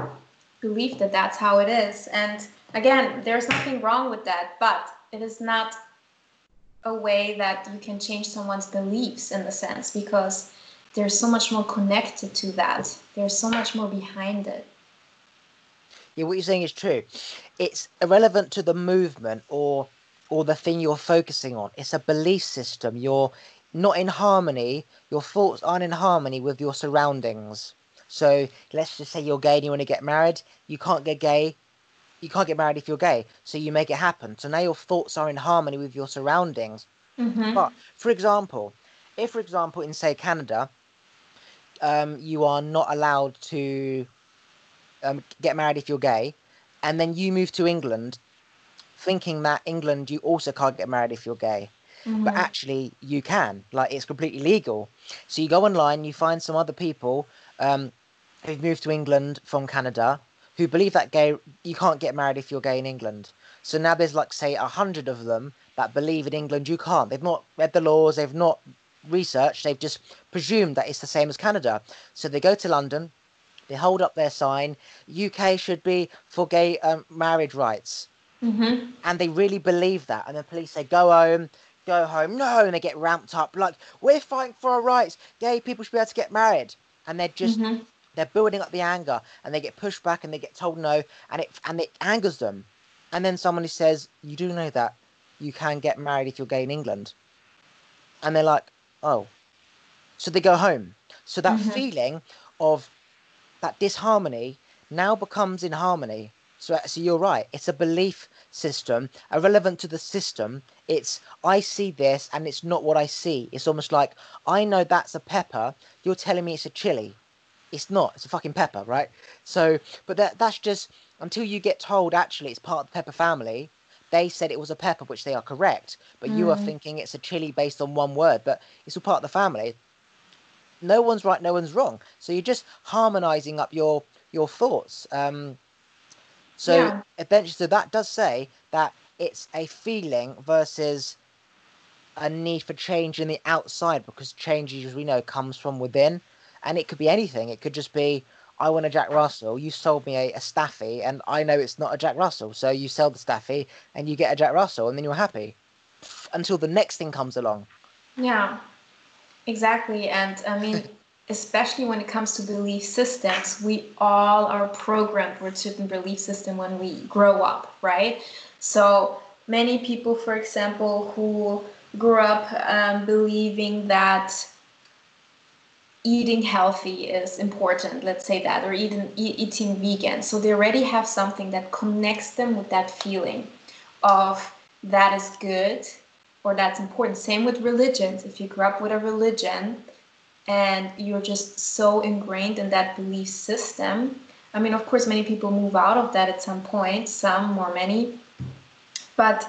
believe that that's how it is, and again, there's nothing wrong with that, but it is not a way that you can change someone's beliefs in the sense because there's so much more connected to that. There's so much more behind it. Yeah, what you're saying is true. It's irrelevant to the movement or or the thing you're focusing on. It's a belief system. You're not in harmony. Your thoughts aren't in harmony with your surroundings. So let's just say you're gay and you want to get married. You can't get gay you can't get married if you're gay, so you make it happen. So now your thoughts are in harmony with your surroundings. Mm-hmm. But for example, if for example in say Canada, um, you are not allowed to um, get married if you're gay, and then you move to England, thinking that England you also can't get married if you're gay. Mm-hmm. But actually, you can. Like it's completely legal. So you go online, you find some other people um, who've moved to England from Canada, who believe that gay you can't get married if you're gay in England. So now there's like say a hundred of them that believe in England you can't. They've not read the laws, they've not researched, they've just presumed that it's the same as Canada. So they go to London, they hold up their sign, UK should be for gay um, marriage rights. Mm-hmm. And they really believe that. And the police say, go home, go home. No, and they get ramped up like, we're fighting for our rights. Gay people should be able to get married. And they're just mm-hmm they're building up the anger and they get pushed back and they get told no and it and it angers them. And then somebody says you do know that you can get married if you're gay in england. And they're like oh. So they go home. So that mm-hmm. feeling of that disharmony now becomes in harmony. So, so you're right. It's a belief system irrelevant to the system. It's i see this and it's not what i see. It's almost like i know that's a pepper. You're telling me it's a chili it's not. It's a fucking pepper, right? So, but that that's just until you get told actually it's part of the pepper family. They said it was a pepper, which they are correct, but mm. you are mm. thinking it's a chili based on one word, but it's all part of the family. No one's right, no one's wrong. So you're just harmonizing up your your thoughts. Um, so yeah. eventually, so that does say that it's a feeling versus a need for change in the outside because change, as we know, comes from within and it could be anything. It could just be I want a Jack Russell. You sold me a, a Staffy, and I know it's not a Jack Russell. So you sell the Staffy, and you get a Jack Russell, and then you're happy until the next thing comes along. Yeah, exactly. And I mean, especially when it comes to belief systems, we all are programmed with certain belief system when we grow up, right? So many people, for example, who grew up um, believing that eating healthy is important let's say that or eating e- eating vegan. So they already have something that connects them with that feeling of that is good or that's important. Same with religions. If you grew up with a religion and you're just so ingrained in that belief system i mean of course many people move out of that at some point some or many but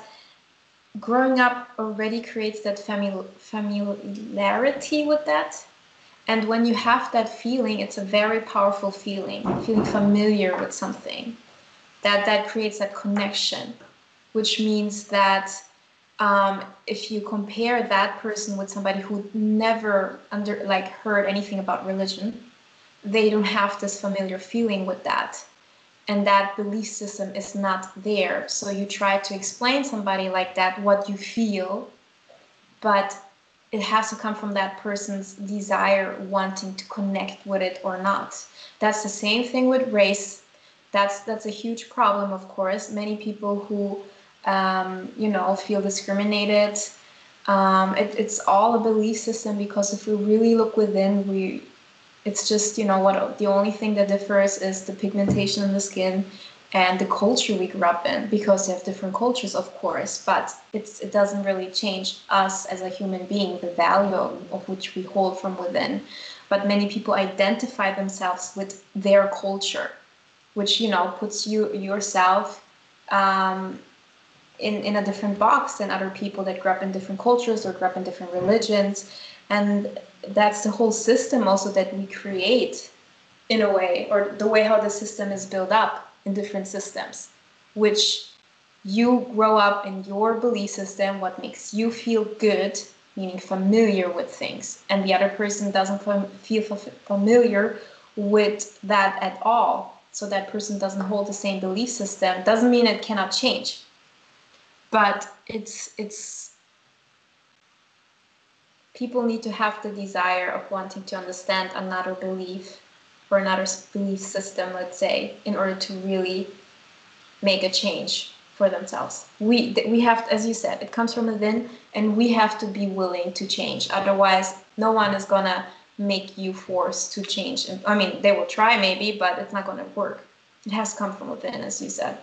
growing up already creates that famil- familiarity with that. And when you have that feeling, it's a very powerful feeling, feeling familiar with something. That that creates that connection, which means that um, if you compare that person with somebody who never under like heard anything about religion, they don't have this familiar feeling with that and that belief system is not there so you try to explain somebody like that what you feel but it has to come from that person's desire wanting to connect with it or not. That's the same thing with race. That's that's a huge problem of course. Many people who um, you know feel discriminated um, it, it's all a belief system because if we really look within we it's just you know what the only thing that differs is the pigmentation in the skin and the culture we grew up in because they have different cultures of course but it doesn't really change us as a human being the value of which we hold from within. But many people identify themselves with their culture which you know puts you yourself um, in in a different box than other people that grew up in different cultures or grew up in different religions. And that's the whole system also that we create in a way or the way how the system is built up in different systems which you grow up in your belief system what makes you feel good meaning familiar with things and the other person doesn't feel familiar with that at all. So that person doesn't hold the same belief system doesn't mean it cannot change. But it's it's people need to have the desire of wanting to understand another belief or another belief system, let's say, in order to really make a change for themselves. We we have, as you said, it comes from within, and we have to be willing to change. Otherwise, no one is gonna make you force to change. I mean, they will try maybe, but it's not gonna work. It has come from within, as you said.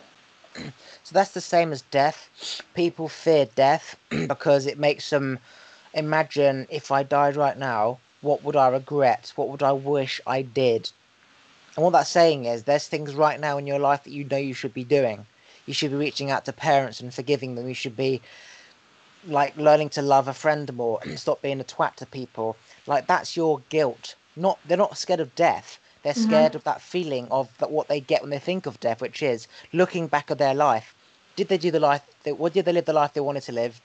So that's the same as death. People fear death because it makes them imagine if I died right now, what would I regret? What would I wish I did? And what that's saying is there's things right now in your life that you know you should be doing. You should be reaching out to parents and forgiving them. You should be like learning to love a friend more and stop being a twat to people. Like that's your guilt. Not they're not scared of death. They're mm-hmm. scared of that feeling of that what they get when they think of death, which is looking back at their life. Did they do the life? That, what did they live the life they wanted to live?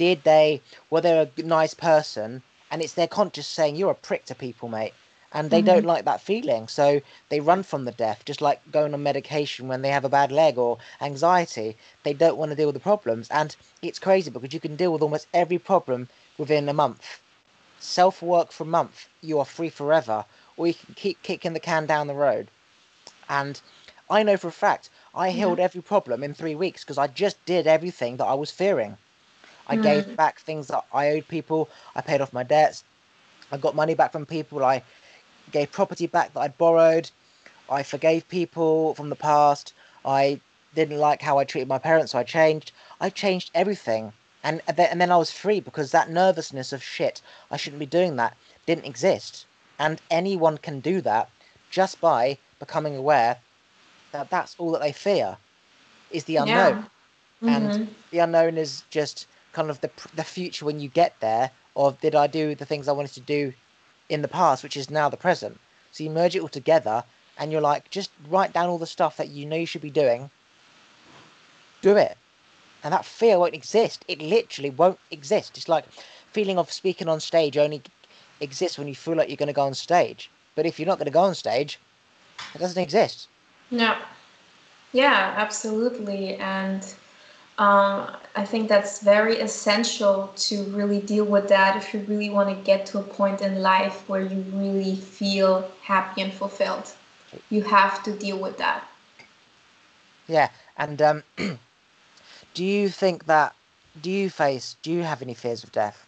did they were they a nice person and it's their conscience saying you're a prick to people mate. And they mm-hmm. don't like that feeling. So they run from the death just like going on medication when they have a bad leg or anxiety. They don't want to deal with the problems. And it's crazy because you can deal with almost every problem within a month. Self work for a month you are free forever. Or you can keep kicking the can down the road. And i know for a fact i healed yeah. every problem in three weeks because i just did everything that i was fearing I mm. gave back things that I owed people. I paid off my debts. I got money back from people. I gave property back that I'd borrowed. I forgave people from the past. I didn't like how I treated my parents, so I changed. I changed everything. And, and then I was free because that nervousness of shit, I shouldn't be doing that, didn't exist. And anyone can do that just by becoming aware that that's all that they fear is the unknown. Yeah. Mm-hmm. And the unknown is just kind of the the future when you get there or did I do the things I wanted to do in the past, which is now the present. So you merge it all together and you're like, just write down all the stuff that you know you should be doing. Do it. And that fear won't exist. It literally won't exist. It's like feeling of speaking on stage only exists when you feel like you're going to go on stage. But if you're not going to go on stage, it doesn't exist. No. Yeah, absolutely. And um, I think that's very essential to really deal with that if you really want to get to a point in life where you really feel happy and fulfilled. You have to deal with that. Yeah, and um, do you think that? Do you face? Do you have any fears of death?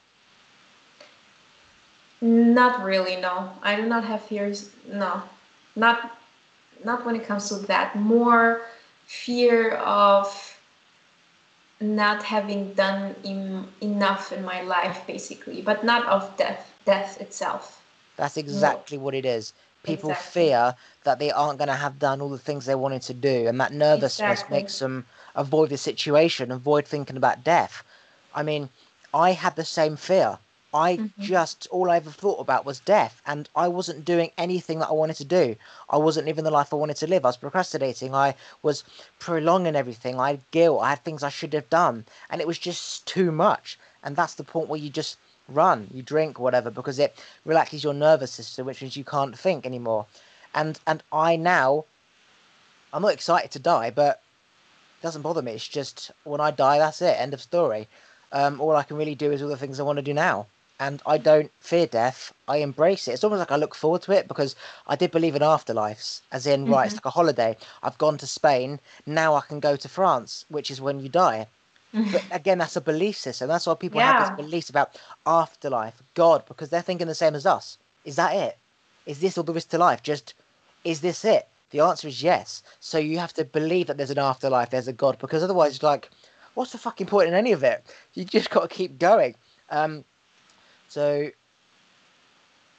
Not really. No, I do not have fears. No, not not when it comes to that. More fear of not having done in, enough in my life basically but not of death death itself that's exactly no. what it is people exactly. fear that they aren't going to have done all the things they wanted to do and that nervousness exactly. makes them avoid the situation avoid thinking about death i mean i had the same fear i mm-hmm. just all i ever thought about was death and i wasn't doing anything that i wanted to do i wasn't living the life i wanted to live i was procrastinating i was prolonging everything i had guilt i had things i should have done and it was just too much and that's the point where you just run, you drink, whatever, because it relaxes your nervous system, which means you can't think anymore. And and I now, I'm not excited to die, but it doesn't bother me. It's just when I die, that's it. End of story. Um, all I can really do is all the things I want to do now. And I don't fear death. I embrace it. It's almost like I look forward to it because I did believe in afterlives, as in, mm-hmm. right, it's mm-hmm. like a holiday. I've gone to Spain. Now I can go to France, which is when you die but again, that's a belief system. That's why people yeah. have this beliefs about afterlife, God, because they're thinking the same as us. Is that it? Is this all there is to life? Just is this it? The answer is yes. So you have to believe that there's an afterlife, there's a God, because otherwise, it's like, what's the fucking point in any of it? You just got to keep going. Um, so,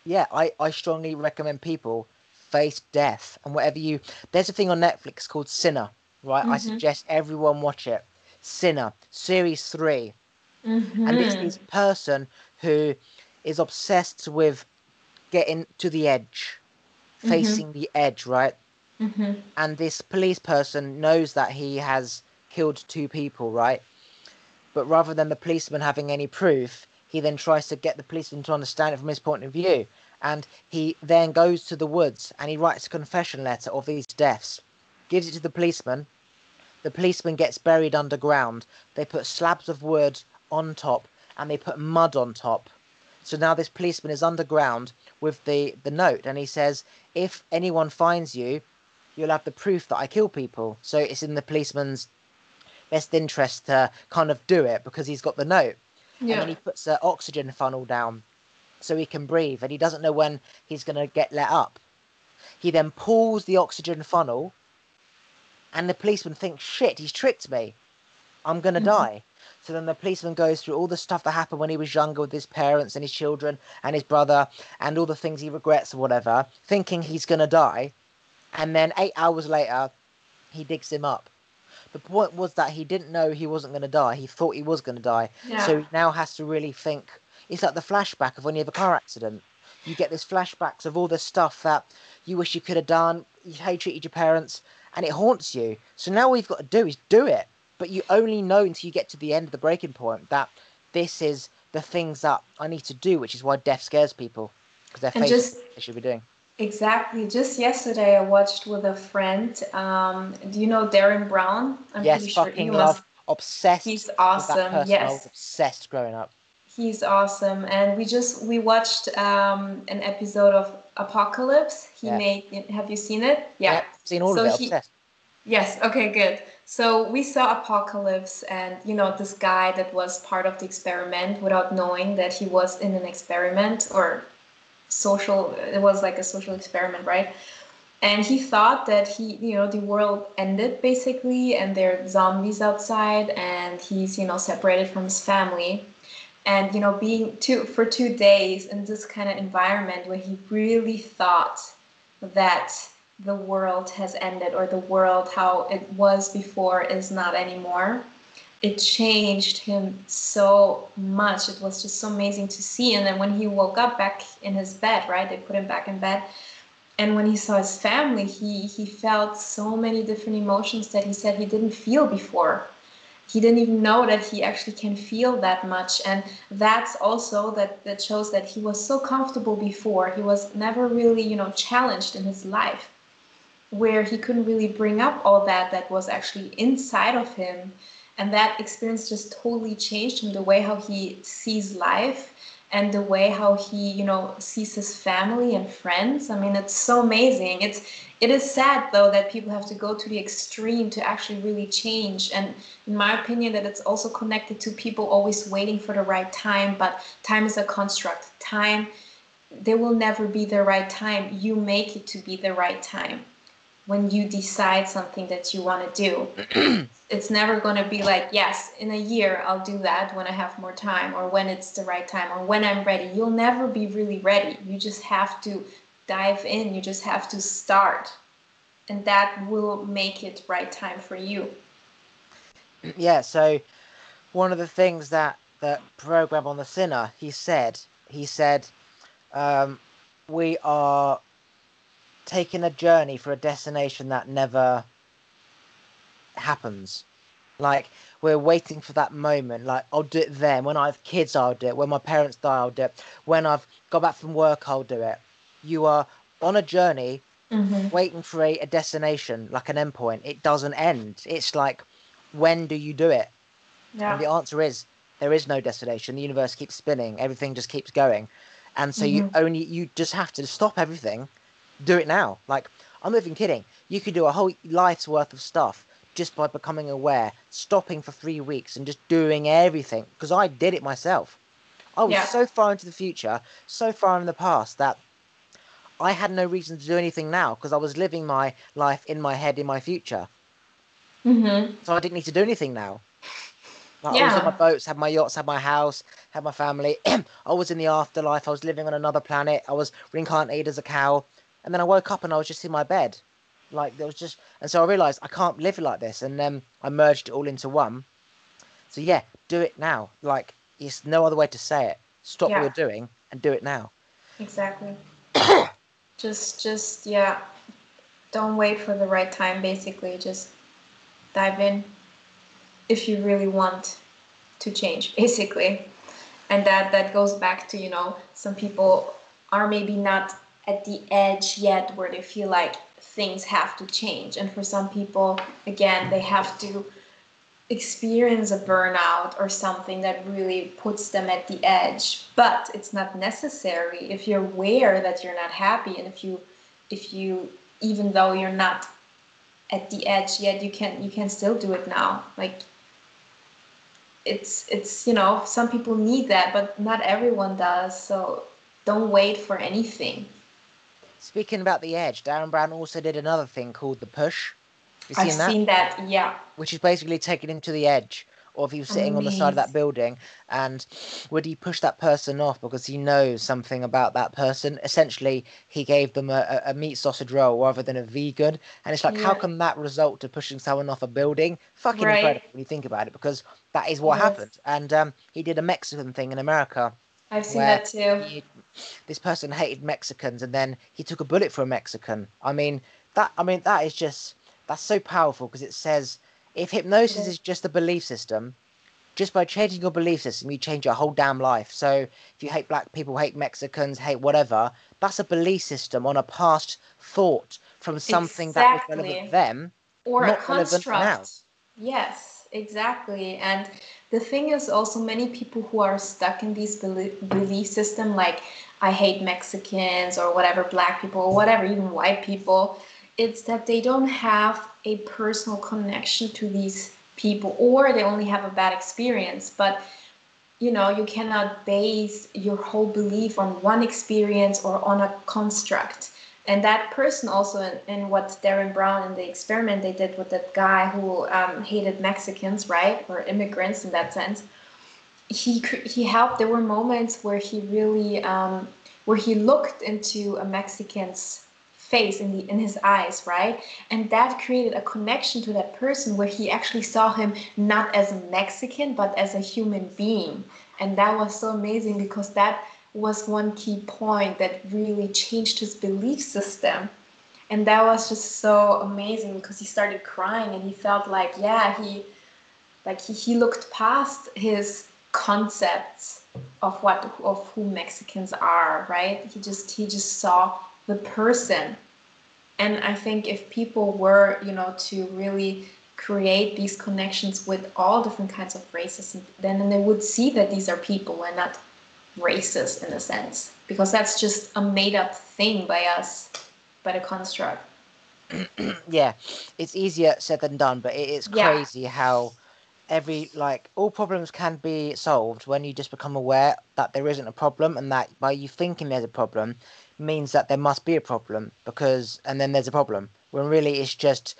yeah, I, I strongly recommend people face death and whatever you. There's a thing on Netflix called Sinner, right? Mm-hmm. I suggest everyone watch it Sinner, series 3 mm-hmm. and it's this person who is obsessed with getting to the edge, mm-hmm. facing mm-hmm. the edge, right? Mm-hmm. And this police person knows that he has killed two people, right? But rather than the policeman having any proof, he then tries to get the policeman to understand it from his point of view. And he then goes to the woods and he writes a confession letter of these deaths, gives it to the policeman, the policeman gets buried underground. They put slabs of wood on top and they put mud on top. So now this policeman is underground with the, the note and he says, if anyone finds you, you'll have the proof that I kill people. So it's in the policeman's best interest to kind of do it because he's got the note. Yeah. And then he puts an oxygen funnel down so he can breathe and he doesn't know when he's going to get let up. He then pulls the oxygen funnel and the policeman thinks, shit, he's tricked me. I'm going to mm-hmm. die. So then the policeman goes through all the stuff that happened when he was younger with his parents and his children and his brother and all the things he regrets or whatever, thinking he's going to die. And then eight hours later, he digs him up. The point was that he didn't know he wasn't going to die. He thought he was going to die. Yeah. So he now has to really think. It's like the flashback of when you have a car accident. You get these flashbacks of all the stuff that you wish you could have done, how you treated your parents, and it haunts you. So now all you've got to do is do it. But you only know until you get to the end of the breaking point that this is the things that I need to do, which is why death scares people because they're facing just, what they should be doing. Exactly. Just yesterday, I watched with a friend. Um, do you know Derren Brown? I'm yes, pretty fucking sure love. Must, obsessed. He's awesome. Yes, was obsessed growing up. He's awesome, and we just we watched um, an episode of Apocalypse. He yeah. made. Have you seen it? Yeah, yeah seen all so of it. He, obsessed. Yes. Okay. Good. So we saw Apocalypse, and you know this guy that was part of the experiment without knowing that he was in an experiment or social. It was like a social experiment, right? And he thought that he, you know, the world ended basically, and there are zombies outside, and he's, you know, separated from his family and you know being two for two days in this kind of environment where he really thought that the world has ended or the world how it was before is not anymore it changed him so much. It was just so amazing to see. And then when he woke up back in his bed right they put him back in bed. And when he saw his family he he felt so many different emotions that he said he didn't feel before. He didn't even know that he actually can feel that much. And that's also that that shows that he was so comfortable before. He was never really you know challenged in his life where he couldn't really bring up all that that was actually inside of him and that experience just totally changed him the way how he sees life and the way how he you know sees his family and friends. I mean it's so amazing. It's it is sad though that people have to go to the extreme to actually really change. And in my opinion that it's also connected to people always waiting for the right time. But time is a construct. Time there will never be the right time. You make it to be the right time when you decide something that you want to do. it's never going to be like, yes, in a year I'll do that when I have more time or when it's the right time or when I'm ready. You'll never be really ready. You just have to dive in. You just have to start, and that will make it right time for you. Yeah. So one of the things that the program on the sinner he said he said um, we are taking a journey for a destination that never happens like we're waiting for that moment. Like I'll do it then. When I have kids, I'll do it. When my parents die, I'll do it. When I've got back from work, I'll do it. You are on a journey, mm-hmm. waiting for a, a destination, like an endpoint. It doesn't end. It's like, when do you do it? Yeah. And the answer is there is no destination. The universe keeps spinning. Everything just keeps going, and so mm-hmm. you only you just have to stop everything. Do it now. Like I'm not even kidding. You could do a whole life's worth of stuff just by becoming aware, stopping for three weeks and just doing everything. Because I did it myself. I was yeah. so far into the future, so far in the past that I had no reason to do anything now because I was living my life in my head in my future. Mm-hmm. So I didn't need to do anything now. Like, yeah. I was in my boats, had my yachts, had my house, had my family. I was in the afterlife. I was living on another planet. I was reincarnated as a cow. And then I woke up and I was just in my bed. Like there was just, and so I realized I can't live like this, and then I merged it all into one. So yeah, do it now. Like it's no other way to say it. Stop yeah. what you're doing and do it now. Exactly. just, just yeah. Don't wait for the right time. Basically, just dive in if you really want to change. Basically, and that that goes back to you know some people are maybe not at the edge yet where they feel like things have to change. And for some people, again, they have to experience a burnout or something that really puts them at the edge. But it's not necessary if you're aware that you're not happy and if you if you even though you're not at the edge yet you can you can still do it now like it's it's you know some people need that but not everyone does so don't wait for anything Speaking about the edge, Derren Brown also did another thing called the push. You seen I've that? seen that, yeah. Which is basically taking him to the edge, or if he was sitting Amazing. on the side of that building, and would he push that person off because he knows something about that person? Essentially, he gave them a, a meat sausage roll rather than a vegan, and it's like, yeah. how can that result to pushing someone off a building? Fucking right. incredible when you think about it, because that is what yes. happened. And um, he did a Mexican thing in America. I've seen that too. He, this person hated Mexicans and then he took a bullet for a Mexican. I mean that I mean that is just that's so powerful because it says if hypnosis is just a belief system, just by changing your belief system, you change your whole damn life. So if you hate black people, hate Mexicans, hate whatever, that's a belief system on a past thought from something exactly. that was relevant to them or a construct. Yes, exactly. And the thing is also many people who are stuck in these belief, system like i hate mexicans or whatever black people or whatever even white people it's that they don't have a personal connection to these people or they only have a bad experience. But you know you cannot base your whole belief on one experience or on a construct and that person also in, in what derren brown in the experiment they did with that guy who um, hated mexicans right or immigrants in that sense he he helped. There were moments where he really um, where he looked into a mexican's face in the in his eyes right? And that created a connection to that person where he actually saw him not as a mexican but as a human being. And that was so amazing because that was one key point that really changed his belief system. And that was just so amazing because he started crying and he felt like, yeah, he like he, he looked past his concepts of what of who Mexicans are, right? He just he just saw the person. And I think if people were, you know, to really create these connections with all different kinds of races, then, they would see that these are people and not racist in a sense because that's just a made up thing by us by the construct yeah it's easier said than done but it is crazy yeah. how every like all problems can be solved when you just become aware that there isn't a problem and that by you thinking there's a problem means that there must be a problem because and then there's a problem when really it's just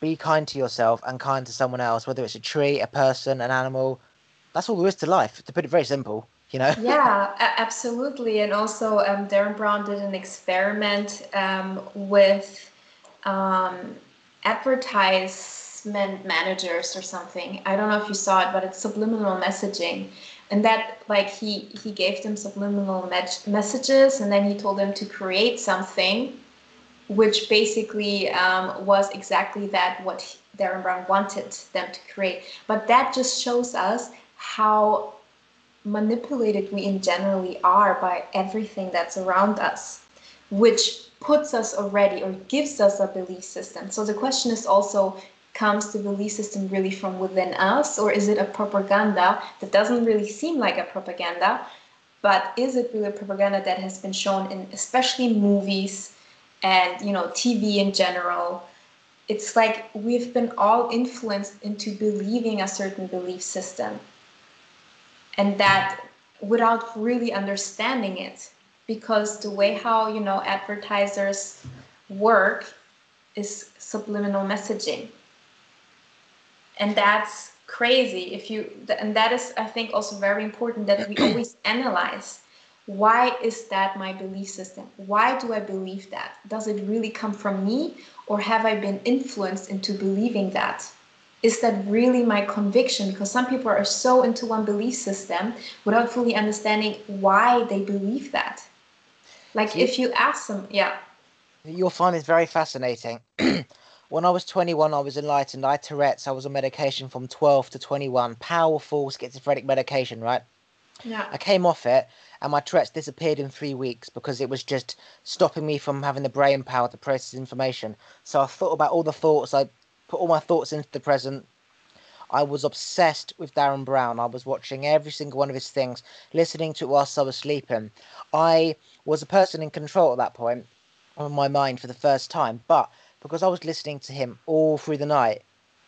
be kind to yourself and kind to someone else whether it's a tree a person an animal that's all there is to life to put it very simple you know? yeah, absolutely. And also, um, Derren Brown did an experiment um, with um, advertisement managers or something. I don't know if you saw it, but it's subliminal messaging. And that, like, he, he gave them subliminal me- messages and then he told them to create something which basically um, was exactly that what derren Brown wanted them to create. But that just shows us how manipulated we in generally are by everything that's around us, which puts us already or gives us a belief system. So the question is also comes the belief system really from within us or is it a propaganda that doesn't really seem like a propaganda but is it really propaganda that has been shown in especially movies and you know tv in general it's like we've been all influenced into believing a certain belief system and that without really understanding it because the way how you know advertisers work is subliminal messaging. And that's crazy if you and that is i think also very important that we always analyze why is that my belief system? Why do i believe that? Does it really come from me or have i been influenced into believing that is that really my conviction because some people are so into one belief system without fully understanding why they believe that. Like if you ask them yeah. You'll find this very fascinating. When i was 21 i was enlightened. I had tourette's. I was on medication from 12 to 21 powerful schizophrenic medication right? Yeah. I came off it and my tourette's disappeared in three weeks because it was just stopping me from having the brain power to process information. So i thought about all the thoughts. I put all my thoughts into the present. I was obsessed with Derren Brown. I was watching every single one of his things, listening to it whilst I was sleeping. I was a person in control at that point of my mind for the first time, but because I was listening to him all through the night,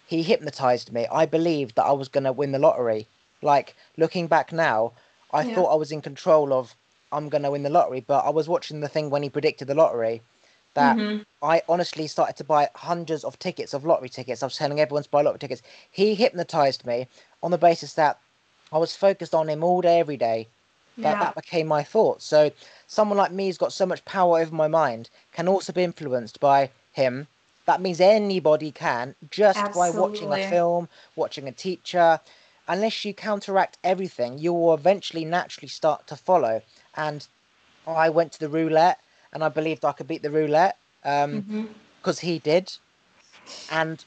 he hypnotized me. I believed that I was going to win the lottery. Like, looking back now, I yeah. thought I was in control of I'm going to win the lottery, but I was watching the thing when he predicted the lottery that mm-hmm. I honestly started to buy hundreds of tickets of lottery tickets. I was telling everyone to buy lottery tickets. He hypnotized me on the basis that I was focused on him all day, every day. That yeah. that became my thoughts. So someone like me who's got so much power over my mind can also be influenced by him. That means anybody can just Absolutely. by watching a film, watching a teacher. Unless you counteract everything, you will eventually naturally start to follow. And I went to the roulette and I believed I could beat the roulette because um, mm-hmm. he did, and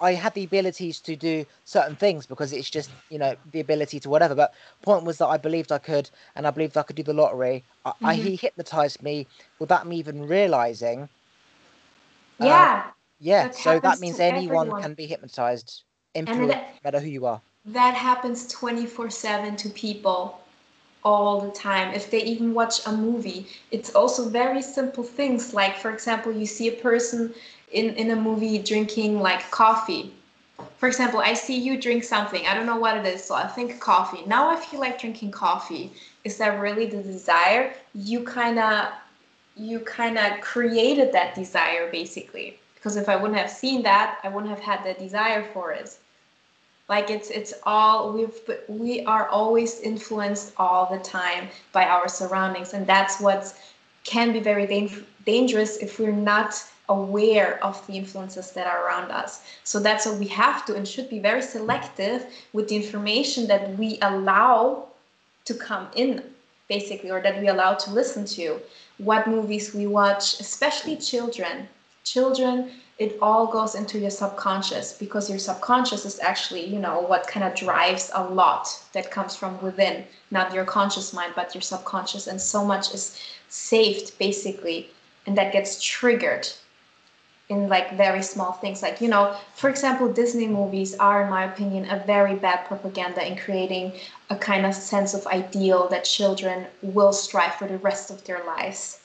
I had the abilities to do certain things because it's just you know the ability to whatever. But point was that I believed I could, and I believed I could do the lottery. I, mm-hmm. I he hypnotized me without me even realizing. Yeah. Uh, yeah. That so that means anyone everyone. can be hypnotized, influenced, no matter who you are. That happens twenty four seven to people all the time. If they even watch a movie, it's also very simple things. Like, for example, you see a person in, in a movie drinking like coffee. For example, I see you drink something. I don't know what it is, so I think coffee. Now I feel like drinking coffee. Is that really the desire? You kind of you kind of created that desire basically because if i wouldn't have seen that i wouldn't have had the desire for it like it's it's all we've we are always influenced all the time by our surroundings and that's what can be very dangerous if we're not aware of the influences that are around us. So that's what we have to and should be very selective with the information that we allow to come in basically or that we allow to listen to. What movies we watch especially children. Children it all goes into your subconscious because your subconscious is actually you know what kind of drives a lot that comes from within. Not your conscious mind but your subconscious. And so much is saved basically and that gets triggered in like very small things. Like you know for example disney movies are in my opinion a very bad propaganda in creating a kind of sense of ideal that children will strive for the rest of their lives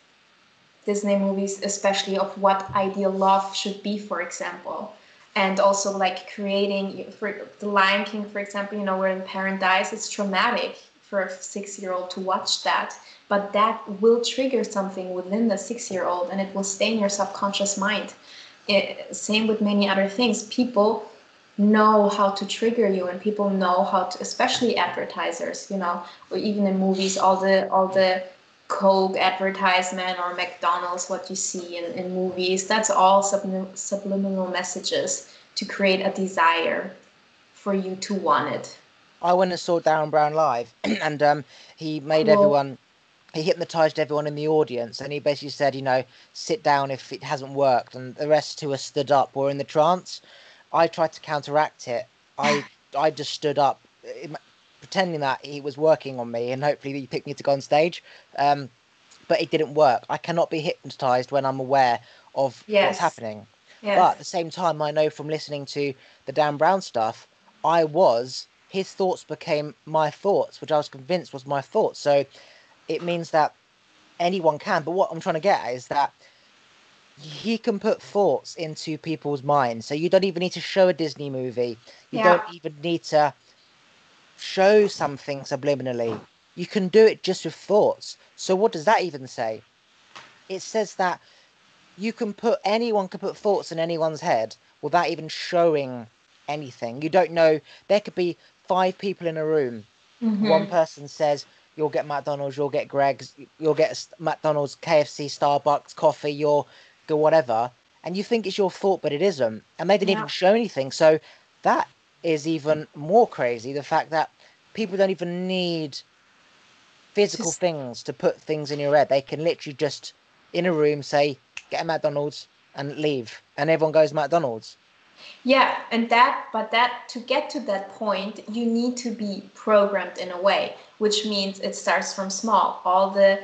Disney movies, especially of what ideal love should be, for example. And also like creating for the Lion King, for example, you know, where the parent dies, it's traumatic for a six-year-old to watch that. But that will trigger something within the six-year-old, and it will stay in your subconscious mind. It, same with many other things. People know how to trigger you and people know how to especially advertisers you know or even in movies all the all the coke advertisement or mcdonald's what you see in, in movies that's all sublim- subliminal messages to create a desire for you to want it i went and saw derren brown live and um, he made cool. everyone he hypnotized everyone in the audience and he basically said you know sit down if it hasn't worked and the rest who are stood up or in the trance I tried to counteract it. I I just stood up, pretending that he was working on me, and hopefully he picked me to go on stage. Um, but it didn't work. I cannot be hypnotized when I'm aware of yes. what's happening. Yes. But at the same time, I know from listening to the Dan Brown stuff, I was his thoughts became my thoughts, which I was convinced was my thoughts. So it means that anyone can. But what I'm trying to get at is that he can put thoughts into people's minds. So you don't even need to show a Disney movie. You yeah. don't even need to show something subliminally. You can do it just with thoughts. So what does that even say? It says that you can put anyone can put thoughts in anyone's head without even showing anything. You don't know there could be five people in a room. Mm-hmm. One person says you'll get McDonald's, you'll get Greggs. you'll get McDonald's, KFC, Starbucks, coffee, you'll or whatever, and you think it's your thought, but it isn't. And they didn't yeah. even show anything. So that is even more crazy. The fact that people don't even need physical just... things to put things in your head. They can literally just in a room say, get a McDonald's and leave. And everyone goes McDonald's. Yeah, and that, but that to get to that point, you need to be programmed in a way, which means it starts from small. All the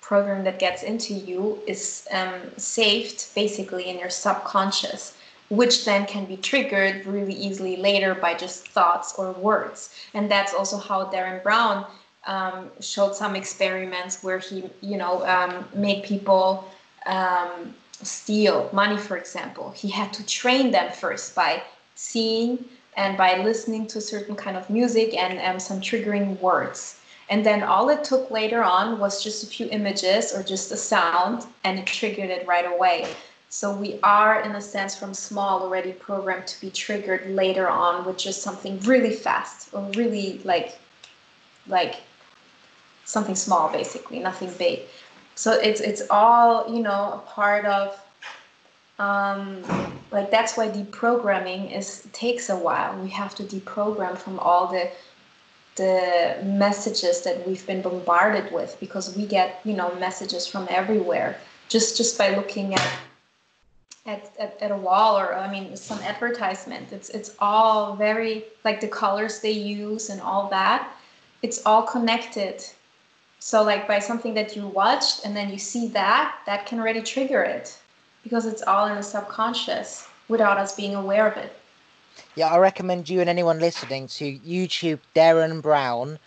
program that gets into you is um, saved basically in your subconscious which then can be triggered really easily later by just thoughts or words. And that's also how derren brown um, showed some experiments where he you know um, made people um, steal money for example. He had to train them first by seeing and by listening to certain kind of music and um, some triggering words. And then all it took later on was just a few images or just a sound, and it triggered it right away. So we are, in a sense, from small already programmed to be triggered later on with just something really fast or really like, like something small, basically, nothing big. So it's it's all you know a part of. Um, like that's why deprogramming is takes a while. We have to deprogram from all the the messages that we've been bombarded with because we get you know messages from everywhere just just by looking at at, at, at a wall or i mean some advertisement. It's it's all very like the colors they use and all that it's all connected. So like by something that you watched and then you see that that can already trigger it because it's all in the subconscious without us being aware of it. Yeah, I recommend you and anyone listening to YouTube Derren Brown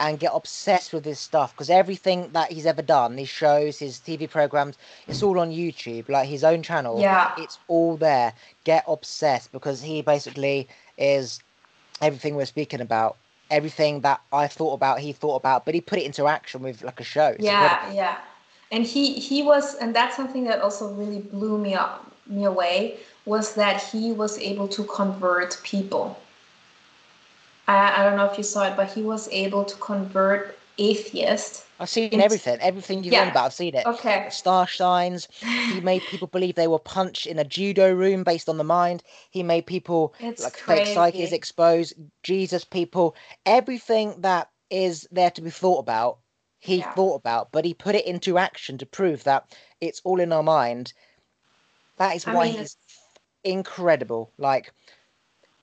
and get obsessed with his stuff because everything that he's ever done, his shows, his TV programs, it's all on YouTube, like his own channel. Yeah. It's all there. Get obsessed because he basically is everything we're speaking about. Everything that I thought about, he thought about, but he put it into action with like a show. It's yeah, incredible. yeah. And he he was, and that's something that also really blew me up me away was that he was able to convert people. I, I don't know if you saw it, but he was able to convert atheists. I've seen into, everything, everything you've yeah. about. I've seen it. Okay. Star signs. He made people believe they were punched in a judo room based on the mind. He made people it's like crazy. fake psyches exposed, Jesus people, everything that is there to be thought about. He yeah. thought about, but he put it into action to prove that it's all in our mind. That is why I mean, he's incredible. Like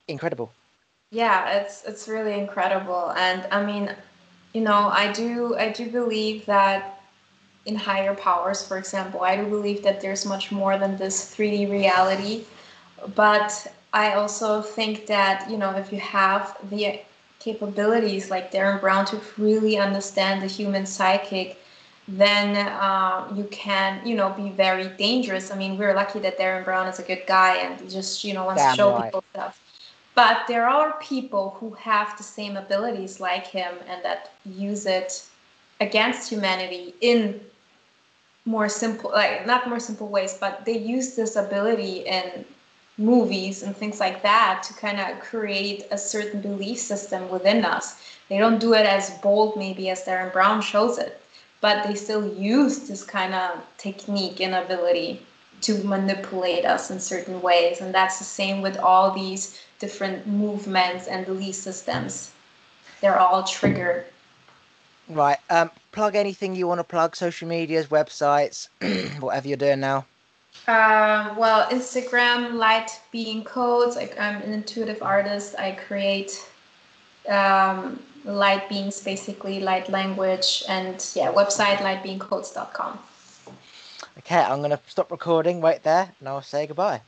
incredible. Yeah, it's it's really incredible. And I mean, you know, I do I do believe that in higher powers, for example, I do believe that there's much more than this 3D reality. But I also think that, you know, if you have the capabilities like Derren Brown to really understand the human psychic then uh, you can, you know, be very dangerous. I mean, we're lucky that Derren Brown is a good guy and just, you know, wants Damn to show right. people stuff. But there are people who have the same abilities like him and that use it against humanity in more simple, like not more simple ways, but they use this ability in movies and things like that to kind of create a certain belief system within us. They don't do it as bold, maybe, as Derren Brown shows it, but they still use this kind of technique and ability to manipulate us in certain ways. And that's the same with all these different movements and belief systems. They're all triggered. Right. Um, plug anything you want to plug, social medias, websites, whatever you're doing now. Uh, well, Instagram, Light Being Codes. Like I'm an intuitive artist. I create um, light beings, basically light language, and yeah, website lightbeingcodes.com. Okay, I'm gonna stop recording right there, and I'll say goodbye.